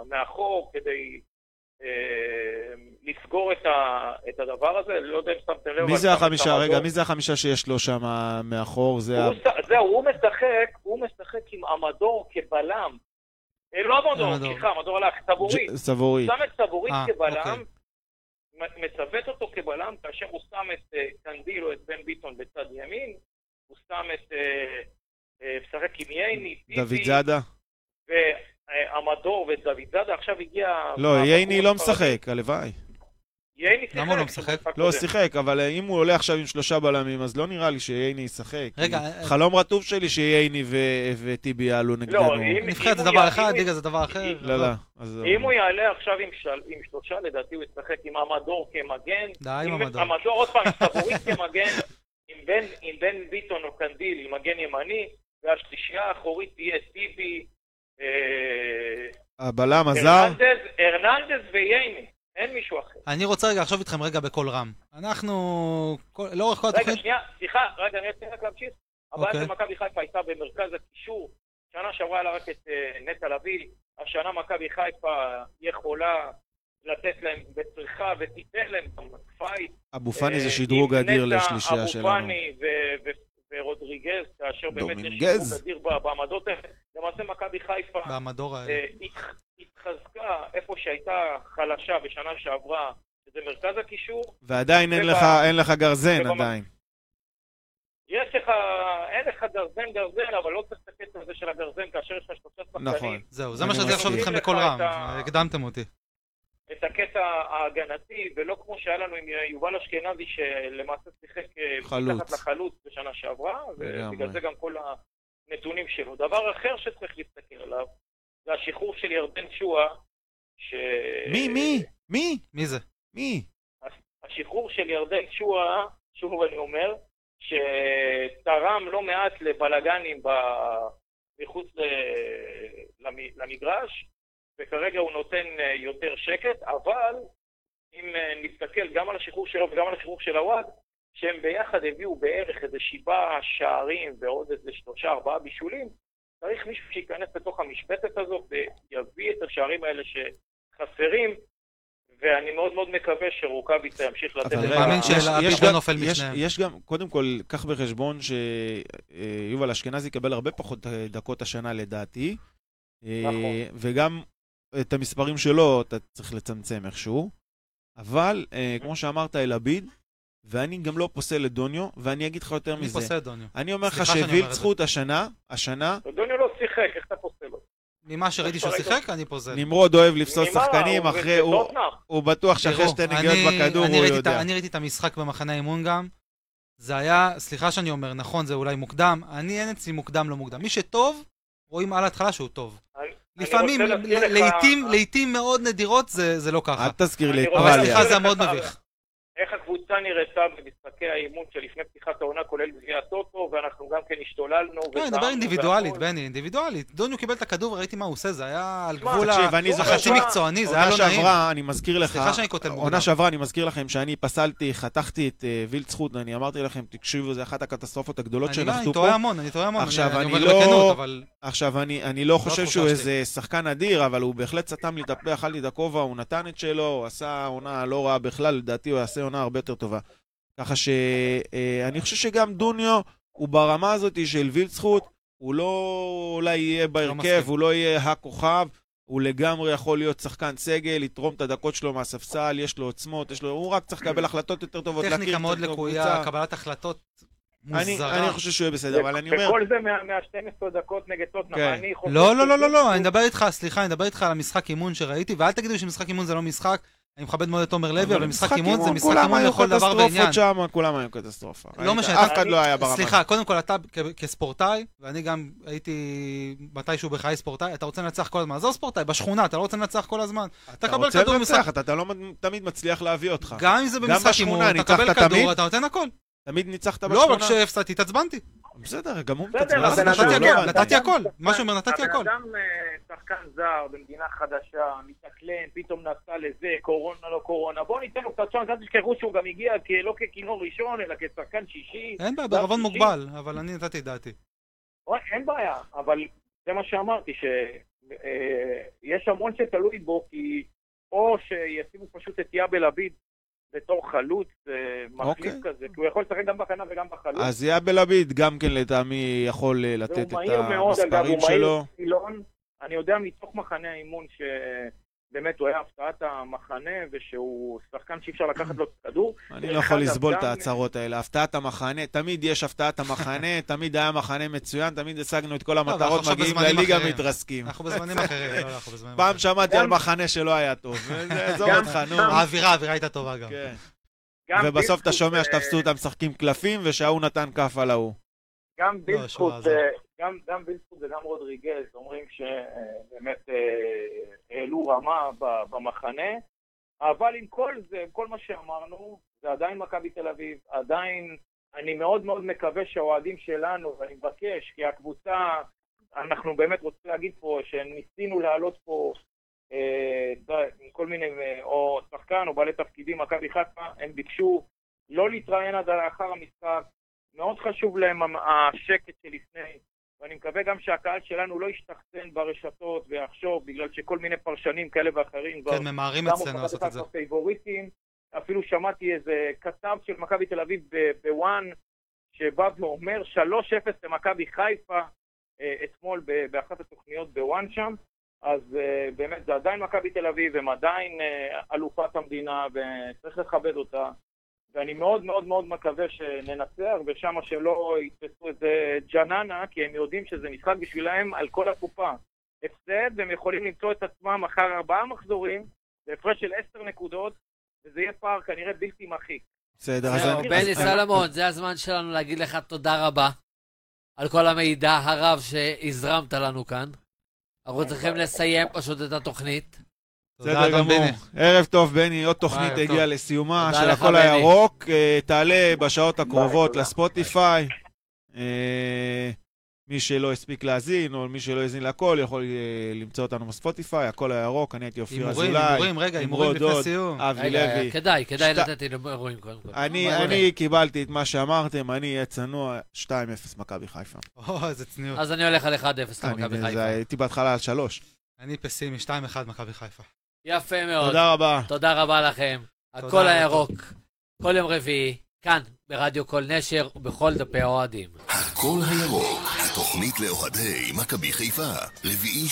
מאחור כדי לסגור את, ה- את הדבר הזה, לא יודע אם שמתם לב. מי זה החמישה? רגע. מי זה החמישה שיש לו שם מאחור? זה ה... הוא ש- זהו, הוא משחק, הוא משחק עם המדור כבלם. אה, לא המדור. סליחה, המדור הלך, סבורית. ג'- סבורית. שם את סבורית אה, כבלם, אוקיי. מצוות אותו כבלם, כאשר הוא שם את אה, קנדיל או את בן ביטון בצד ימין, הוא שם את... משחק עם ייני, דוד זאדה? והמדור ודוד זאדה, עכשיו הגיע... לא, ייני לא. משחק, הלוואי. ייני שיחק. למה הוא לא משחק? לא. שיחק, אבל אה, אם הוא עולה עכשיו עם שלושה בלמים, אז לא נראה לי שייני ישחק. רגע, אה, חלום רטוב שלי שייני ו- וטיבי יעלו נגדנו. אם- נבחרת זה דבר אחד, ליגה זה דבר אחר. לא, לא. אם הוא יעלה עכשיו עם, של... עם שלושה, לדעתי הוא ישחק עם המדור כמגן. די עם המדור. המדור, עוד פעם, סבורית כמגן, עם בן, ביטון או קנדיל, עם מגן ימני, והשלישייה האחורית תהיה טיבי, אה, הבלם הזר? הרננדז, הרננדז וייני. אין מישהו אחר. אני רוצה רגע לחשוב איתכם רגע בקול רם. אנחנו, כל- לאורך כל רגע, התוכנית... שנייה, סליחה, רגע, אני רוצה רק להמשיך. הבעיה אוקיי. של מכבי חיפה הייתה במרכז הקישור. שנה שעברה לה רק את אה, נטע לביא. השנה מכבי חיפה יכולה לתת להם וצריכה ותיתן להם גם fight. אבו פאני זה אה, שדרוג עם אדיר לשלישייה שלנו. אבו פאני ו- ו- ורודריגז, כאשר באמת יש. שדרוג אדיר בעמדות האלה. למעשה מכבי חיפה. אה, התח- התחזקה איפה שהייתה חלשה בשנה שעברה, שזה מרכז הקישור. ועדיין אין ובא- לך- אין לך גרזן עדיין. יש לך, אין לך גרזן גרזן, אבל לא צריך את הקטע הזה של הגרזן כאשר יש לך שלושה שחקנים. נכון. זהו, זה מה שרציתי לחשוב מסכים. איתכם בקול רם. הקדמתם אותי. את הקטע ההגנתי, ולא כמו שהיה לנו עם יובל אשכנזי, שלמעשה שיחק אה. מתחת לחלוץ בשנה שעברה. ובגלל זה גם כל הנתונים שלו. דבר אחר שצריך להסתכל עליו, זה השחרור של ירדן שואה, ש... מי, מי? מי? מי זה? מי? השחרור של ירדן שואה, שוב אני אומר, שתרם לא מעט לבלגנים ב... מחוץ למגרש, וכרגע הוא נותן אה, יותר שקט, אבל אם אה, נסתכל גם על השחרור שלו וגם על השחרור של הוואד, שהם ביחד הביאו בערך איזה שבעה שערים ועוד איזה שלושה ארבעה בישולים, צריך מישהו שייכנס לתוך המשבצת הזאת ויביא את השערים האלה שחסרים, ואני מאוד מאוד מקווה שרוקאביצה ימשיך לתת... אבל אני מאמין לא נופל משניהם. יש גם, קודם כל, קח בחשבון שיובל אשכנזי יקבל הרבה פחות דקות השנה לדעתי. נכון. וגם את המספרים שלו אתה צריך לצמצם איכשהו. אבל, כמו שאמרת, אלעביד, ואני גם לא פוסל את דוניו, ואני אגיד לך יותר מזה. אני פוסל את דוניו. אני אומר לך זכות השנה, השנה... דוניו לא שיחק, איך אתה פוסל אותו? ממה שראיתי שהוא שיחק, אני פוזל. נמרוד אוהב לפסול שחקנים, אחרי... הוא בטוח שאחרי שתי נגיעות בכדור הוא יודע. אני ראיתי את המשחק במחנה האימון גם. זה היה, סליחה שאני אומר, נכון, זה אולי מוקדם. אני אין אצלי מוקדם, לא מוקדם. מי שטוב, רואים על ההתחלה שהוא טוב. לפעמים, לעיתים מאוד נדירות, זה לא ככה. אל תזכיר לי את פרליה. אבל סליחה, זה מאוד מביך. איך הקבוצה נראתה במשחקי האימון שלפני פתיחת העונה, כולל גביע הטוטו, ואנחנו גם כן השתוללנו. כן, נדבר אינדיבידואלית, בני, אינדיבידואלית. דוניו קיבל את הכדור וראיתי מה הוא עושה, זה היה על גבול החצי מקצועני, זה היה לא נעים. עונה שעברה, אני מזכיר לך, סליחה שאני כותב מוקדם. עונה שעברה, אני מזכיר לכם שאני פסלתי, חתכתי את אה, וילד זכות, אני אמרתי לכם, תקשיבו, זה אחת הקטסטרופות הגדולות שנחתו פה. אני טועה המון, אני טועה המון, אני אומר בכנות, אבל... עכשיו, אני לא חושב שהוא איזה שחקן אדיר, אבל הוא בהחלט סתם לי את הפה, אכל לי את הכובע, הוא נתן את שלו, הוא עשה עונה לא רעה בכלל, לדעתי הוא יעשה עונה הרבה יותר טובה. ככה שאני אה, חושב שגם דוניו הוא ברמה הזאת של וילצחוט, הוא לא אולי יהיה לא בהרכב, לא הוא לא יהיה הכוכב, הוא לגמרי יכול להיות שחקן סגל, לתרום את הדקות שלו מהספסל, יש לו עוצמות, יש לו... הוא רק צריך לקבל החלטות יותר טובות, טכניקה מאוד לקויה, קבלת החלטות מוזרה. אני חושב שהוא יהיה בסדר, אבל אני אומר... וכל זה מה-12 דקות נגד טוטנאם, כן. אני חושב... לא, לא, לא, לא, לא, אני מדבר איתך, סליחה, אני מדבר איתך על המשחק אימון שראיתי, ואל תגידו שמשחק אימון זה לא משחק. אני מכבד מאוד את תומר לוי, אבל משחק אימון זה משחק אימון לכל דבר בעניין. שם, כולם היו קטסטרופה. לא משנה. אף אחד לא היה ברמה. סליחה, קודם כל אתה כספורטאי, ואני גם הייתי מתישהו בחיי ספורטאי, אתה רוצה לנצח כל הזמן. עזוב ספורטאי, בשכונה, אתה לא רוצה לנצח כל הזמן. אתה רוצה לנצח, אתה לא תמיד מצליח להביא אותך. גם אם זה במשחק אימון, אתה קבל כדור, אתה נותן הכל. תמיד ניצחת בשכונה? לא, אבל כשהפסדתי התעצבנתי. בסדר, גם הוא מתעצבן. נתתי הכל, מה שאומר, נתתי הכל. הבן אדם אה, שחקן זר במדינה חדשה, מתאקלם, פתאום נסע לזה, קורונה לא קורונה. בואו ניתן לו קצת צ'אנס, אל תשכחו שהוא גם הגיע לא ככינור ראשון, אלא כשחקן שישי. אין בעיה, בערבון מוגבל, אבל אני נתתי את דעתי. אין בעיה, אבל זה מה שאמרתי, שיש אה, המון שתלוי בו, כי או שישימו פשוט את יאבל עביד בתור חלוץ אה, מחליף okay. אוקיי. כזה, כי הוא יכול לשחק גם בכנף וגם בחלוץ. אז יאב אלעביד גם כן לטעמי יכול אה, לתת את המספרים שלו. מאוד, אני יודע מתוך מחנה האימון ש... באמת הוא היה הפתעת המחנה, ושהוא שחקן שאי אפשר לקחת לו את הכדור. אני לא יכול לסבול את ההצהרות האלה. הפתעת המחנה, תמיד יש הפתעת המחנה, תמיד היה מחנה מצוין, תמיד השגנו את כל המטרות, מגיעים לליגה מתרסקים. אנחנו בזמנים אחרים, לא, אחרים. פעם שמעתי על מחנה שלא היה טוב, עזוב אותך, נו. האווירה, האווירה הייתה טובה גם. כן. ובסוף אתה שומע שתפסו אותם משחקים קלפים, ושההוא נתן כף על ההוא. גם בילסקוט גם, גם וילסקוט וגם רודריגז אומרים שבאמת אה, העלו רמה במחנה, אבל עם כל זה, עם כל מה שאמרנו, זה עדיין מכבי תל אביב, עדיין אני מאוד מאוד מקווה שהאוהדים שלנו, ואני מבקש, כי הקבוצה, אנחנו באמת רוצים להגיד פה שניסינו להעלות פה אה, כל מיני, אה, או שחקן או בעלי תפקידים, מכבי חיפה, הם ביקשו לא להתראיין עד לאחר המשחק, מאוד חשוב להם השקט שלפני, ואני מקווה גם שהקהל שלנו לא ישתחצן ברשתות ויחשוב, בגלל שכל מיני פרשנים כאלה ואחרים כן, ממהרים אצלנו לעשות את זה. פייבוריטים. אפילו שמעתי איזה כתב של מכבי תל אביב בוואן, שבא ואומר 3-0 למכבי חיפה אה, אתמול באחת התוכניות בוואן שם. אז uh, באמת זה עדיין מכבי תל אביב, הם עדיין uh, אלופת המדינה וצריך לכבד אותה. ואני מאוד מאוד מאוד מקווה שננצח, ושם שלא יתפסו איזה ג'ננה, כי הם יודעים שזה משחק בשבילם על כל הקופה. הפסד, והם יכולים למצוא את עצמם אחר ארבעה מחזורים, בהפרש של עשר נקודות, וזה יהיה פער כנראה בלתי מחיק. בסדר, אז... בני סלומון, זה הזמן שלנו להגיד לך תודה רבה. על כל המידע הרב שהזרמת לנו כאן. אנחנו צריכים לסיים פשוט את התוכנית. תודה, בסדר גמור. בני. ערב טוב, בני. עוד תוכנית הגיעה. לסיומה של הכל. הירוק. אה, תעלה בשעות הקרובות. לספוטיפיי. אה, מי שלא הספיק להאזין, או מי שלא האזין לכל, יכול אה, למצוא אותנו בספוטיפיי, הכל הירוק. אני הייתי אופיר הימורים, אזולאי. הימורים, רגע, הימורים לפני סיום. אבי לוי. כדאי, כדאי לתת אירועים קודם כל. אני, קיבלתי את מה שאמרתם, אני אהיה צנוע, 2-0 מכבי חיפה. או, איזה צניעות. אז אני הולך על 1-0 אני- למכבי חיפה. הייתי בהתחלה על 3. אני פסימי, 2-1 מכבי חיפה. יפה מאוד. תודה רבה. תודה רבה לכם. תודה הכל. הירוק, כל יום רביעי, כאן, ברדיו כל נשר ובכל דפי האוהדים. הכל הירוק, התוכנית לאוהדי מכבי חיפה, רביעי